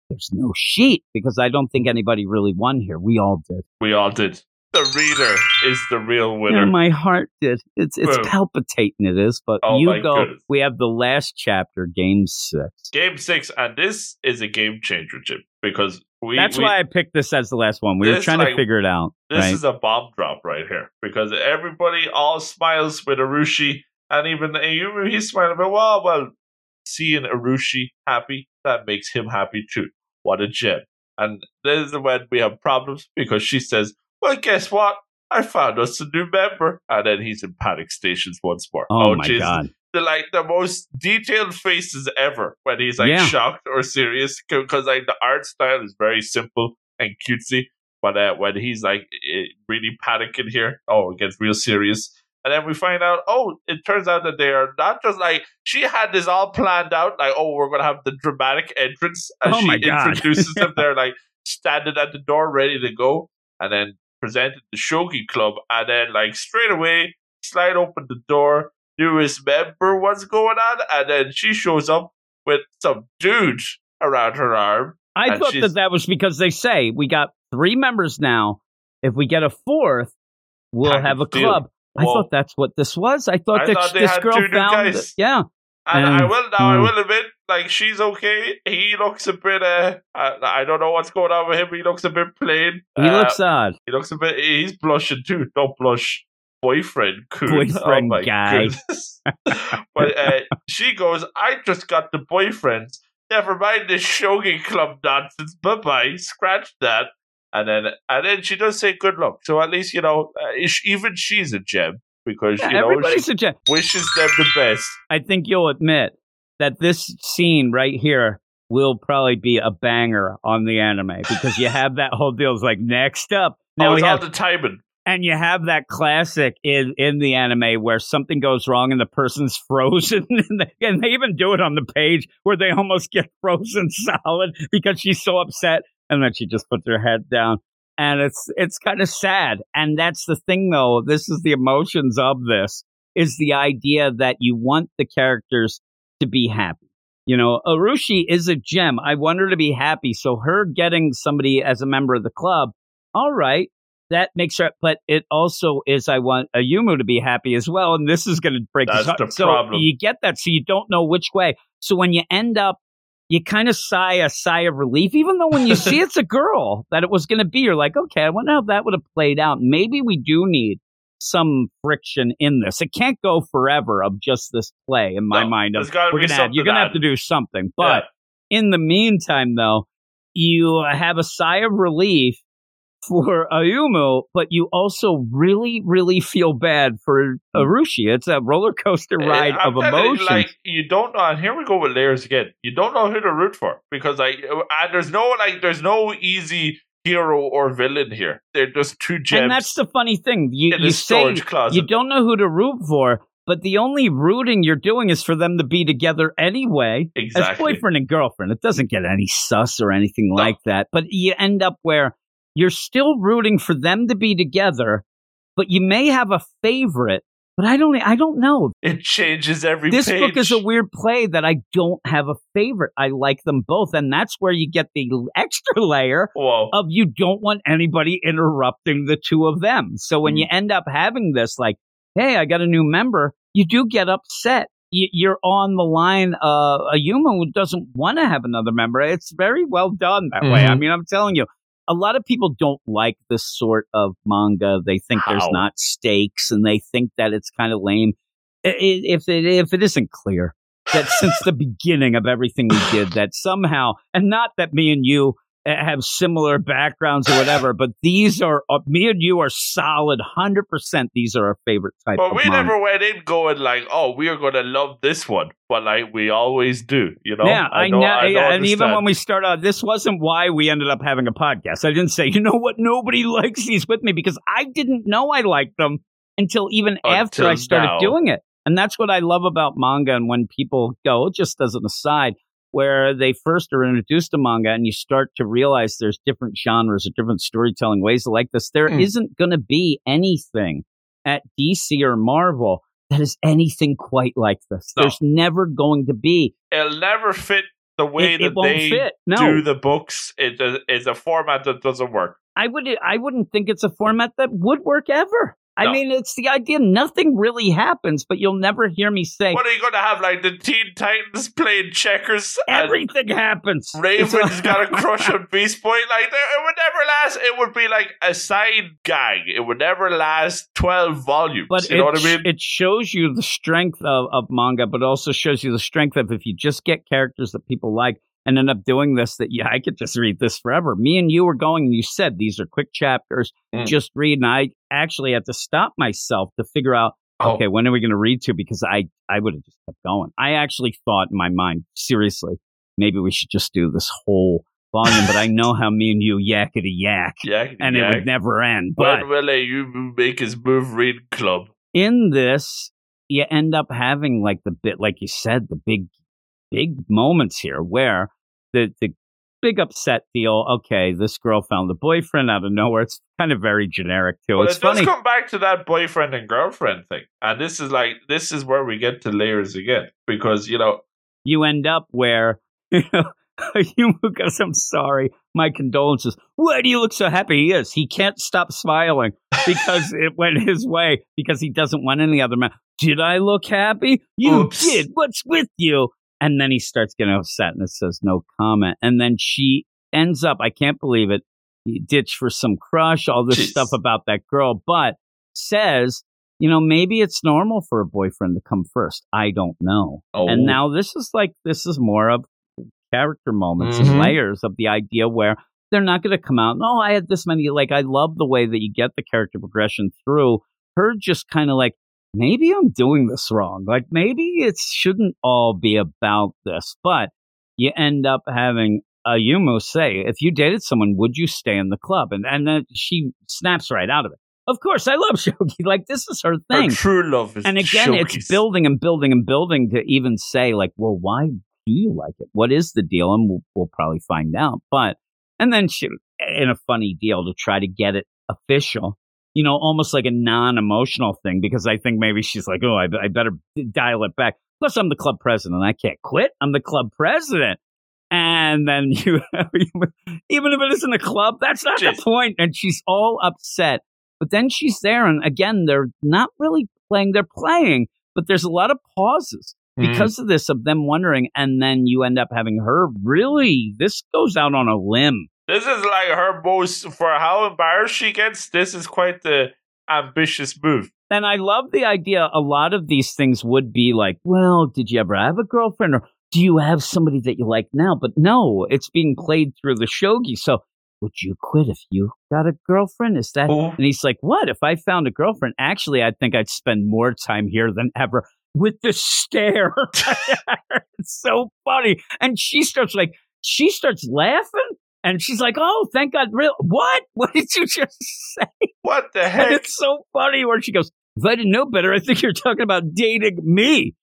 there's no sheet because I don't think anybody really won here. We all did. We all did. The reader is the real winner. Yeah, my heart did. It's it's Boom. palpitating. It is, but Oh, you go. goodness. We have the last chapter, game six. Game six, and this is a game changer, Jim, because we. That's we- why I picked this as the last one. We were This, trying to figure it out. This right? is a bomb drop right here because everybody all smiles with Urushi, and even Ayumu, he's smiling. But well, well, seeing Urushi happy that makes him happy too. What a gem! And this is when we have problems because she says, "Well, guess what? I found us a new member," and then he's in panic stations once more. oh, my jeez. god! The like the most detailed faces ever when he's like Yeah. shocked or serious because like the art style is very simple and cutesy. But uh, when he's like really panicking here, oh, it gets real serious. And then we find out, oh, it turns out that they are not just like she had this all planned out, like, oh, we're gonna have the dramatic entrance as Oh she introduces them. [LAUGHS] They're like standing at the door, ready to go, and then presented the shogi club, and then like straight away slide open the door, newest remember what's going on, and then she shows up with some dude around her arm. I thought she's- that that was because they say we got three members now. If we get a fourth, we'll Package have a deal. club. I Whoa. thought that's what this was. I thought I that thought this girl found. guys. Yeah, And And- I will now. I mm. will admit, like she's okay. He looks a bit. Uh, I, I don't know what's going on with him. He looks a bit plain. he Uh, looks sad. He looks a bit. He's blushing too. Don't blush, boyfriend. Cool. Boyfriend oh my guy. [LAUGHS] but uh, she goes. I just got the boyfriends. Never mind this shogi club nonsense. Bye bye. Scratch that. And then and then she does say good luck. So at least you know uh, even she's a gem because Yeah, you know she wishes them the best. I think you'll admit that this scene right here will probably be a banger on the anime because you have that whole deal. It's like next up. Now oh, we have the timing. and you have that classic in in the anime where something goes wrong and the person's [LAUGHS] frozen and they, and they even do it on the page where they almost get [LAUGHS] frozen solid because she's so upset and then she just puts her head down and it's it's kind of sad and that's the thing though this is the emotions of this is the idea that you want the characters to be happy you know urushi is a gem i want her to be happy so her getting somebody as a member of the club all right that makes her but it also is i want ayumu to be happy as well and this is going to break his That's heart. the so problem. you get that so you don't know which way so when you end up you kind of sigh a sigh of relief, even though when you see [LAUGHS] it's a girl that it was going to be, you're like, okay, I wonder how that would have played out. Maybe we do need some friction in this. It can't go forever of just this play in my No, mind. Of, we're gonna have, you're going to have to do something. But in the meantime, though, you have a sigh of relief [LAUGHS] for Ayumu, but you also really, really feel bad for Urushi. It's a roller coaster Uh, ride I'm of telling you, emotions. like you don't know, and here we go with layers again. You don't know who to root for because like, there's no like, there's no easy hero or villain here. They're just two gems and that's the funny thing. You, you say closet. you don't know who to root for, but the only rooting you're doing is for them to be together anyway. As boyfriend and girlfriend, it doesn't get any sus or anything No. like that. But you end up where you're still rooting for them to be together, but you may have a favorite. But I don't, I don't know. It changes every. This page. book is a weird play that I don't have a favorite. I like them both, and that's where you get the extra layer Whoa. of you don't want anybody interrupting the two of them. So when Mm. you end up having this, like, hey, I got a new member, you do get upset. You, you're on the line. Uh, a human who doesn't want to have another member. It's very well done that way. I Mhm. mean, I'm telling you, a lot of people don't like this sort of manga. They think there's not stakes, and they think that it's kind of lame. If it if it isn't clear that since the [LAUGHS] beginning of everything we did, that somehow, and not that me and you have similar backgrounds or whatever, but these are uh, me and you are solid, hundred percent. These are our favorite type. But we manga. never went in going like, "Oh, we are going to love this one," but like we always do, you know. yeah, I, know. know, I yeah, and even when we start out, this wasn't why we ended up having a podcast. I didn't say, you know what, nobody [LAUGHS] likes these with me because I didn't know I liked them until even after I started now. doing it. And that's what I love about manga. And when people go, just as an aside, where they first are introduced to manga and you start to realize there's different genres or different storytelling ways like this, there Mm. not going to be anything at DC or Marvel that is anything quite like this. No. There's never going to be. it'll never fit the way It, that it won't they fit. No, do the books. It is it's a format that doesn't work. I would I wouldn't think it's a format that would work ever. I No. mean, it's the idea nothing really happens, but you'll never hear me say What are you going to have? Like the Teen Titans playing checkers, everything happens. Raven's got a crush on [LAUGHS] Beast Boy. Like it would never last. It would be like a side gag. It would never last twelve volumes. But you know what I mean? it shows you the strength of, of manga, but also shows you the strength of if you just get characters that people like and end up doing this, that yeah, I could just read this forever. Me and you were going and you said these are quick chapters, Mm. just read. And I actually had to stop myself to figure out Oh. okay, when are we going to read to? Because I, I would have just kept going. I actually thought in my mind, seriously, maybe we should just do this whole volume, but I [LAUGHS] know how me and you yakety yak, yeah, and it would never end. But When will you make his move read club? in this, you end up having like the bit, like you said, the big, big moments here where the, the big upset deal. Okay, this girl found a boyfriend out of nowhere. It's kind of very generic too. But it's it funny. does come back to that boyfriend and girlfriend thing, and this is like this is where we get to layers again because you know you end up where [LAUGHS] you know [LAUGHS] goes, I'm sorry, my condolences. Why do you look so happy? He is. He can't stop smiling because [LAUGHS] it went his way because he doesn't want any other man. Did I look happy? You Oops. did. What's with you? And then he starts getting upset and it says no comment. And then she ends up, I can't believe it, ditch for some crush, all this Jeez. stuff about that girl, but says, you know, maybe it's normal for a boyfriend to come first. I don't know. oh, And now this is like this is more of character moments and Mhm. layers of the idea where they're not going to come out. No, I had this many. Like I love the way that you get the character progression through her. Just kind of like maybe I'm doing this wrong. Like maybe it shouldn't all be about this. But you end up having Ayumu say, if you dated someone, would you stay in the club? And and then she snaps right out of it. Of course, I love [LAUGHS] Shogi. Like this is her her thing true love is and again, it's building and building and building to even say like, well, why do you like it? What is the deal? And we'll, we'll probably find out. But and then she, in a funny deal to try to get it official, you know, almost like a non-emotional thing because I think maybe she's like, oh, I, I better dial it back. Plus, I'm the club president. I can't quit. I'm the club president. And then [LAUGHS] you, even if it isn't a club, that's not Jeez. the point. And she's all upset. But then she's there, and again, they're not really playing. They're playing, but there's a lot of pauses. Mm-hmm. because of this, of them wondering, and then you end up having her. Really, this goes out on a limb. This is like her most for how embarrassed she gets. This is quite the ambitious move. And I love the idea. A lot of these things would be like, well, did you ever have a girlfriend, or do you have somebody that you like now? But no, it's being played through the shogi. So would you quit if you got a girlfriend? Is that? And he's like, what? If I found a girlfriend, actually, I think I'd spend more time here than ever with the stare. [LAUGHS] it's so funny. And she starts like, she starts laughing and she's like, oh, thank God. Real, what? [LAUGHS] What did you just say? What the And heck? it's so funny where she goes, if I didn't know better, I think you're talking about dating me.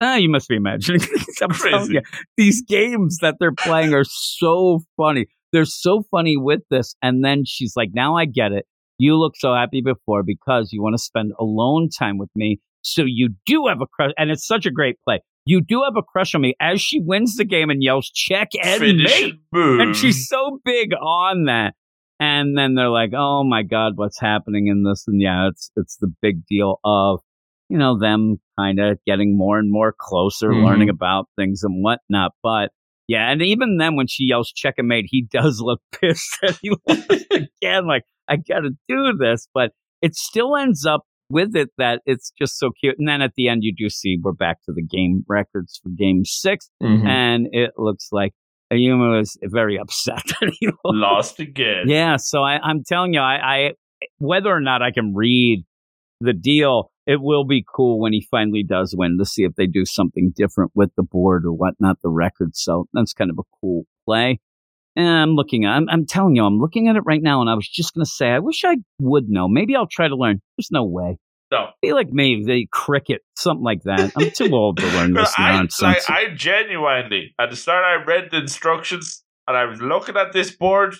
Ah, you must be imagining. [LAUGHS] I'm Crazy. you, these games that they're playing are so funny. They're so funny with this. And then she's like, now I get it. You look so happy before because you want to spend alone time with me. So you do have a crush. And it's such a great play. You do have a crush on me as she wins the game and yells, check and mate and she's so big on that. And then they're like, "Oh my God, what's happening in this?" And yeah, it's it's the big deal of you know them kind of getting more and more closer, Mhm. learning about things and whatnot. But yeah, and even then when she yells "checkmate," he [LAUGHS] does look pissed that he lost [LAUGHS] again. Like I got to do this, but it still ends up with it that it's just so cute. And then at the end, you do see we're back to the game records for Game Six Mhm. and it looks like Ayumu is very upset [LAUGHS] that he lost. again. Yeah, so I, I'm telling you, I, I whether or not I can read the deal, it will be cool when he finally does win to see if they do something different with the board or whatnot, the record. So that's kind of a cool play. And I'm looking I'm, I'm telling you, I'm looking at it right now, and I was just gonna say, I wish I would know. Maybe I'll try to learn. There's no way. No. Be like me, the cricket, something like that. I'm too old to learn [LAUGHS] this I, nonsense. like, I genuinely, at the start, I read the instructions and I was looking at this board.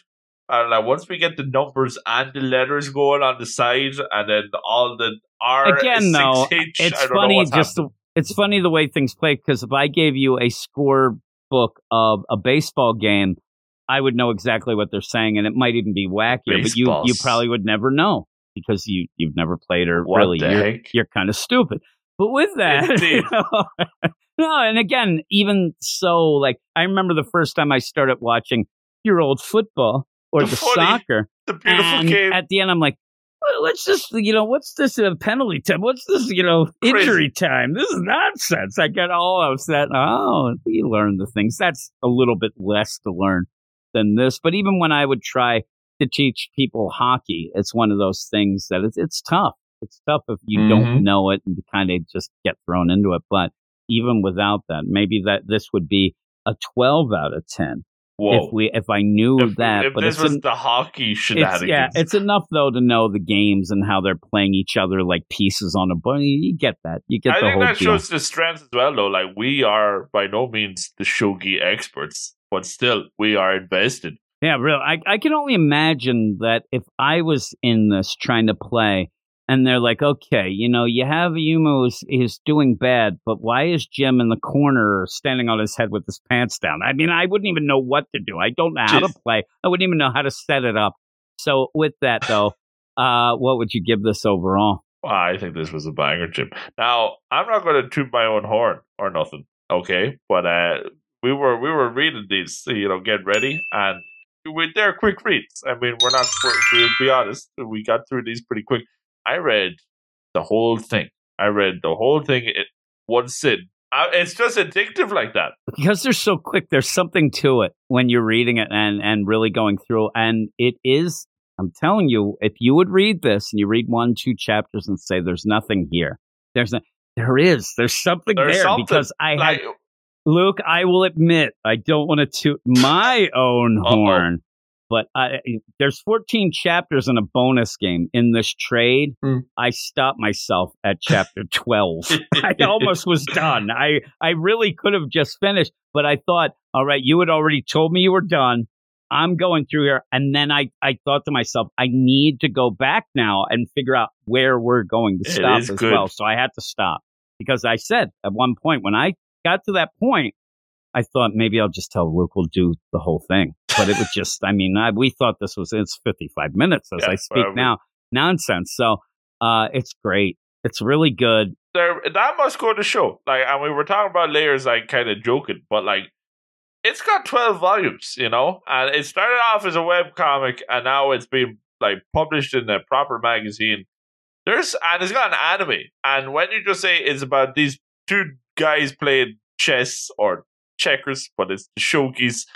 And like, once we get the numbers and the letters going on the side, and then all the R Again, though, 6H, I it's funny just the, it's funny the way things play because if I gave you a score book of a baseball game, I would know exactly what they're saying, and it might even be wackier, but you you probably would never know because you you've never played or What really you're, you're kind of stupid. But with [LAUGHS] that, [LAUGHS] you know, [LAUGHS] no, and again, even so, like I remember the first time I started watching your old football or The the, funny soccer, The beautiful and game. at the end, I'm like, let's just, you know, what's this uh, penalty time? What's this, you know, Crazy. injury time? This is nonsense. I get all upset. Oh, you learn the things. That's a little bit less to learn than this. But even when I would try to teach people hockey, it's one of those things that it's, it's tough. It's tough if you Mhm. don't know it and to kind of just get thrown into it. But even without that, maybe that this would be a 12 out of 10 Whoa. if we if I knew if, that. if but this was an- the hockey shenanigans. it's, yeah, it's enough though to know the games and how they're playing each other like pieces on a board. You get that. You get I the think whole that deal. shows the strength as well, though. Like we are by no means the shogi experts, but still we are invested. Yeah, real. I I can only imagine that if I was in this trying to play, and they're like, okay, you know, you have Yuma who's is doing bad, but why is Jim in the corner standing on his head with his pants down? I mean, I wouldn't even know what to do. I don't know how to play. I wouldn't even know how to set it up. So with that though, [LAUGHS] uh, what would you give this overall? I think this was a banger, Jim. Now I'm not going to toot my own horn or nothing, okay? But uh, we were we were reading these, you know, get ready, and we, they're quick reads. I mean, we're not. We'll be honest, we got through these pretty quick. I read the whole thing. I read the whole thing in one sit. Uh, it's just addictive like that. because they're so quick there's something to it when you're reading it and and really going through and it is i'm telling you if you would read this and you read one two chapters and say there's nothing here there's no, there is there's something There's there something, because i Like, had luke i will admit i don't want to toot my own horn but I, there's 14 chapters in a bonus game in this trade. Hmm. I stopped myself at chapter [LAUGHS] 12. I almost was done. I, I really could have just finished, but I thought, all right, you had already told me you were done. I'm going through here. And then I, I thought to myself, I need to go back now and figure out where we're going to stop as good. well. So I had to stop because I said at one point when I got to that point, I thought maybe I'll just tell Luke we'll do the whole thing. But it was [LAUGHS] just, I mean, I, we thought this was, it's 55 minutes as Yeah, I speak well, now. Nonsense. So uh, it's great. It's really good. there that must go to show. Like, and we were talking about layers, like kind of joking, but like, it's got twelve volumes, you know, and it started off as a web comic, and now it's been like published in a proper magazine. There's and it's got an anime, and when you just say it's about these two guys playing chess or checkers, but it's the shogies,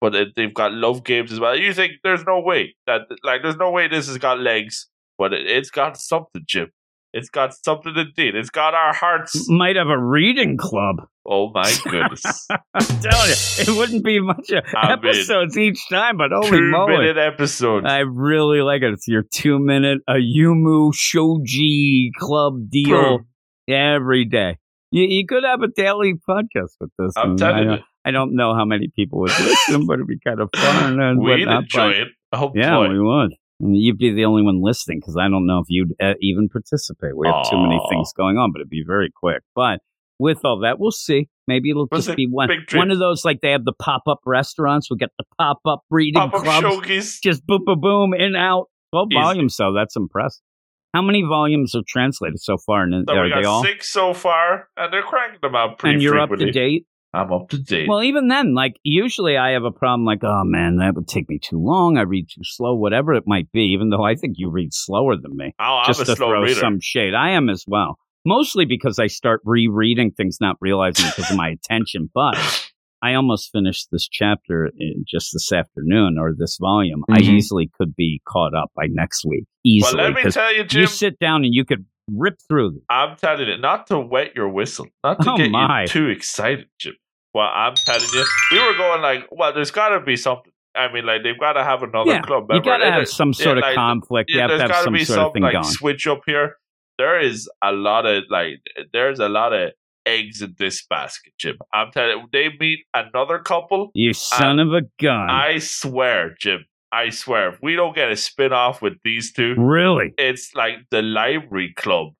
but it, they've got love games as well. You think there's no way that like there's no way this has got legs, but it, it's got something, Jim. It's got something indeed. It's got our hearts. Might have a reading club. Oh my goodness! [LAUGHS] I'm telling you, it wouldn't be much of I mean, episodes each time, but holy Two moly. minute episodes. I really like it. It's your two minute a Ayumu Shogi club deal Boom. every day. You, you could have a daily podcast with this. I'm telling I, you. don't- I don't know how many people would listen, but it'd be kind of fun and [LAUGHS] We'd whatnot. enjoy it. Oh Yeah, boy. we would. You'd be the only one listening because I don't know if you'd uh, even participate. We have too many things going on, but it'd be very quick. But with all that, we'll see. Maybe it'll We'll just be one one of those like they have the pop up restaurants. We'll get the pop up reading Pop up clubs. shogies. Just boom, boom, boom, in out. Twelve volume. so that's impressive. How many volumes are translated so far? And So are we they all? six so far, and they're cranking them out pretty And you're up to date. I'm up to date. Well, even then, like usually I have a problem like, oh man, that would take me too long. I read too slow, whatever it might be, even though I think you read slower than me. oh, I'm just a to slow throw reader. some shade. I am as well. Mostly because I start rereading things, not realizing because of my attention. But I almost finished this chapter in just this afternoon or this volume. I Mhm. easily could be caught up by next week. Easily. Well, let me tell you, Jim. you sit down and you could rip through them. I'm telling you, not to wet your whistle, not to Oh, get my. you too excited, Jim. Well, I'm telling you, we were going like, well, there's got to be something. I mean, like they've got to have another Yeah, club you member. got to have some yeah, sort of like, conflict. you Yeah, have to have got to some be sort of some thing like going. switch up here. There is a lot of like, there's a lot of eggs in this basket, Jim. I'm telling you, they meet another couple. You son of a gun. I swear, Jim. I swear, if we don't get a spin off with these two, really? it's like the library club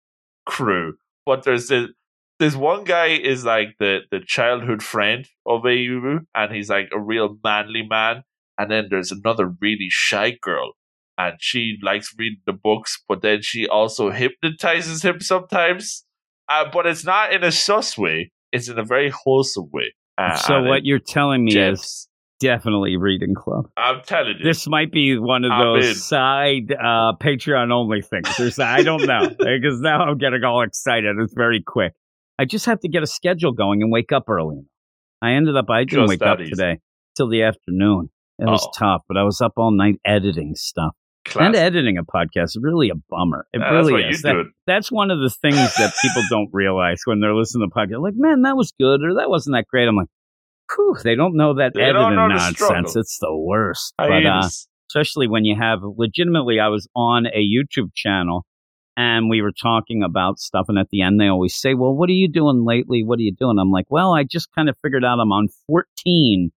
crew. But there's this this one guy is like the the childhood friend of Ayumu, and he's like a real manly man. And then there's another really shy girl, and she likes reading the books, but then she also hypnotizes him sometimes. Uh, but it's not in a sus way; it's in a very wholesome way. Uh, so what you're telling me is definitely reading club. I'm telling you, This might be one of I'm those in. side uh, Patreon only things. There's, I don't know [LAUGHS] because now I'm getting all excited. It's very quick. I just have to get a schedule going and wake up early. I ended up I didn't Just wake up easy. today till the afternoon. It was Oh. tough, but I was up all night editing stuff. And editing a podcast is really a bummer. It Yeah, really that's is. That- that's one of the things that people [LAUGHS] don't realize when they're listening to the podcast. Like, man, that was good or that wasn't that great. I'm like, whew, they don't know that They editing know nonsense. struggle. It's the worst. I But uh, especially when you have legitimately, I was on a YouTube channel and we were talking about stuff. And at the end, they always say, well, what are you doing lately? What are you doing? I'm like, well, I just kind of figured out I'm on 14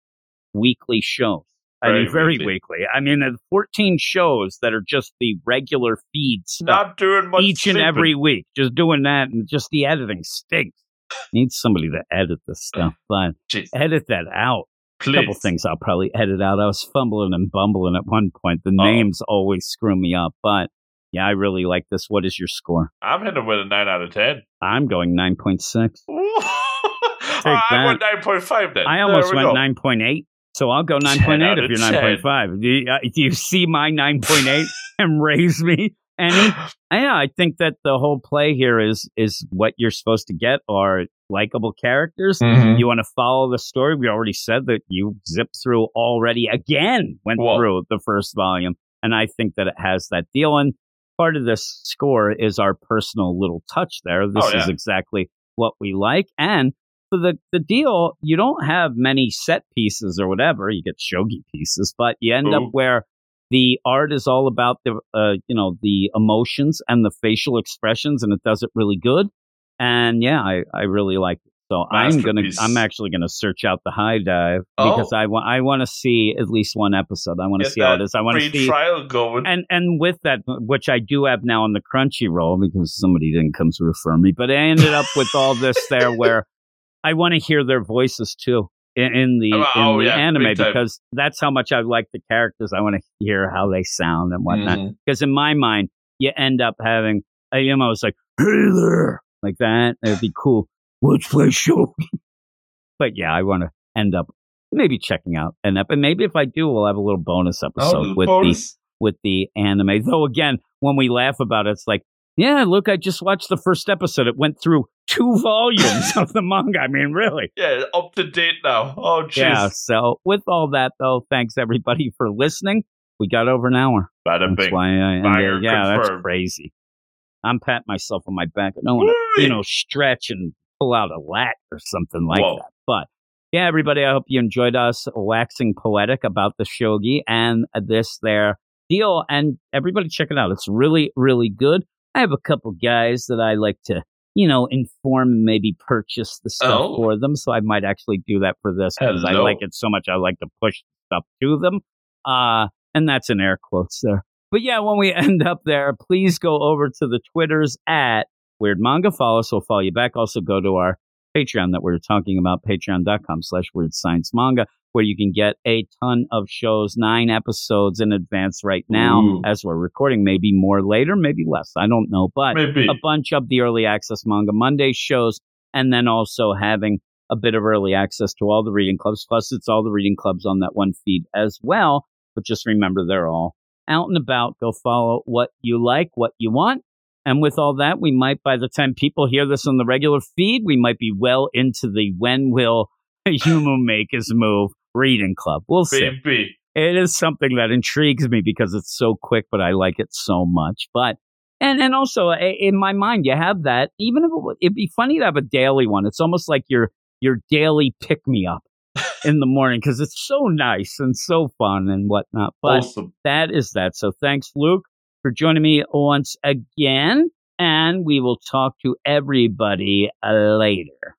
weekly shows. I mean, Very very weekly. weekly. I mean, uh, 14 shows that are just the regular feed stuff not doing much each and every week. Just doing that, and just the editing stinks. Need somebody to edit this stuff, but edit that out. A couple things I'll probably edit out. I was fumbling and bumbling at one point. The Oh. names always screw me up, but yeah, I really like this. What is your score? I'm hitting with a nine out of ten. I'm going nine point six. [LAUGHS] I went nine point five then. I almost we went nine point eight. So I'll go 9.8 if you're 10. 9.5. Do you, uh, do you see my 9.8 [LAUGHS] and raise me any? Yeah, I think that the whole play here is is what you're supposed to get are likable characters. Mhm. You want to follow the story. We already said that you zip through already again, went Well- through the first volume, and I think that it has that deal. And part of this score is our personal little touch there. This Oh, is exactly what we like, and for the the deal, you don't have many set pieces or whatever. You get shogi pieces, but you end up where the art is all about the uh, you know the emotions and the facial expressions, and it does it really good. And yeah, I I really like it. So I'm gonna I'm actually gonna search out the HIDIVE because Oh. I want I want to see at least one episode. I want to see how that it is. I want to see trial going. and and with that, which I do have now on the Crunchyroll because somebody didn't come through for me, but I ended up with all this there where I want to hear their voices too in, in the Oh, in oh, the yeah, anime because that's how much I like the characters. I want to hear how they sound and whatnot. Because in my mind, you end up having Ayumu is like, "Hey there," like that. It'd be cool. Let's play shogi. but yeah, I want to end up maybe checking out an ep, and maybe if I do, we'll have a little bonus episode Oh, with bonus. the with the anime. Though again, when we laugh about it, it's like, yeah, look, I just watched the first episode. It went through two volumes of the manga. I mean, really. [LAUGHS] Yeah, up to date now. Oh, jeez. Yeah. So with all that, though, thanks everybody for listening. We got over an hour. Bada That's bing. why I, Banger yeah, that's confirmed. crazy. I'm patting myself on my back. I don't want to, you know, stretch and pull out a lat or something like Whoa. that. But yeah, everybody, I hope you enjoyed us waxing poetic about the shogi and this there deal. And everybody, check it out. It's really, really good. I have a couple guys that I like to, you know, inform and maybe purchase the stuff Oh. for them. So I might actually do that for this because I like it so much. I like to push stuff to them. Uh, and that's in air quotes there. But yeah, when we [LAUGHS] end up there, please go over to the Twitters at Weird Manga. Follow us, we'll follow you back. Also go to our Patreon that we are talking about, patreon.com slash weird science manga, where you can get a ton of shows, nine episodes in advance right now Ooh. as we're recording, maybe more later, maybe less. I don't know. But Maybe. a bunch of the early access manga Monday shows, and then also having a bit of early access to all the reading clubs. Plus, it's all the reading clubs on that one feed as well. But just remember, they're all out and about. Go follow what you like, what you want. And with all that, we might, by the time people hear this on the regular feed, we might be well into the when will [LAUGHS] Ayumu make his move reading club. We'll see Baby. it is something that intrigues me because it's so quick, but I like it so much. But and and also in my mind, you have that. Even if it, it'd be funny to have a daily one, it's almost like your your daily pick me up [LAUGHS] in the morning because it's so nice and so fun and whatnot. But awesome. that is that. So thanks, Luke, for joining me once again, and we will talk to everybody uh, later.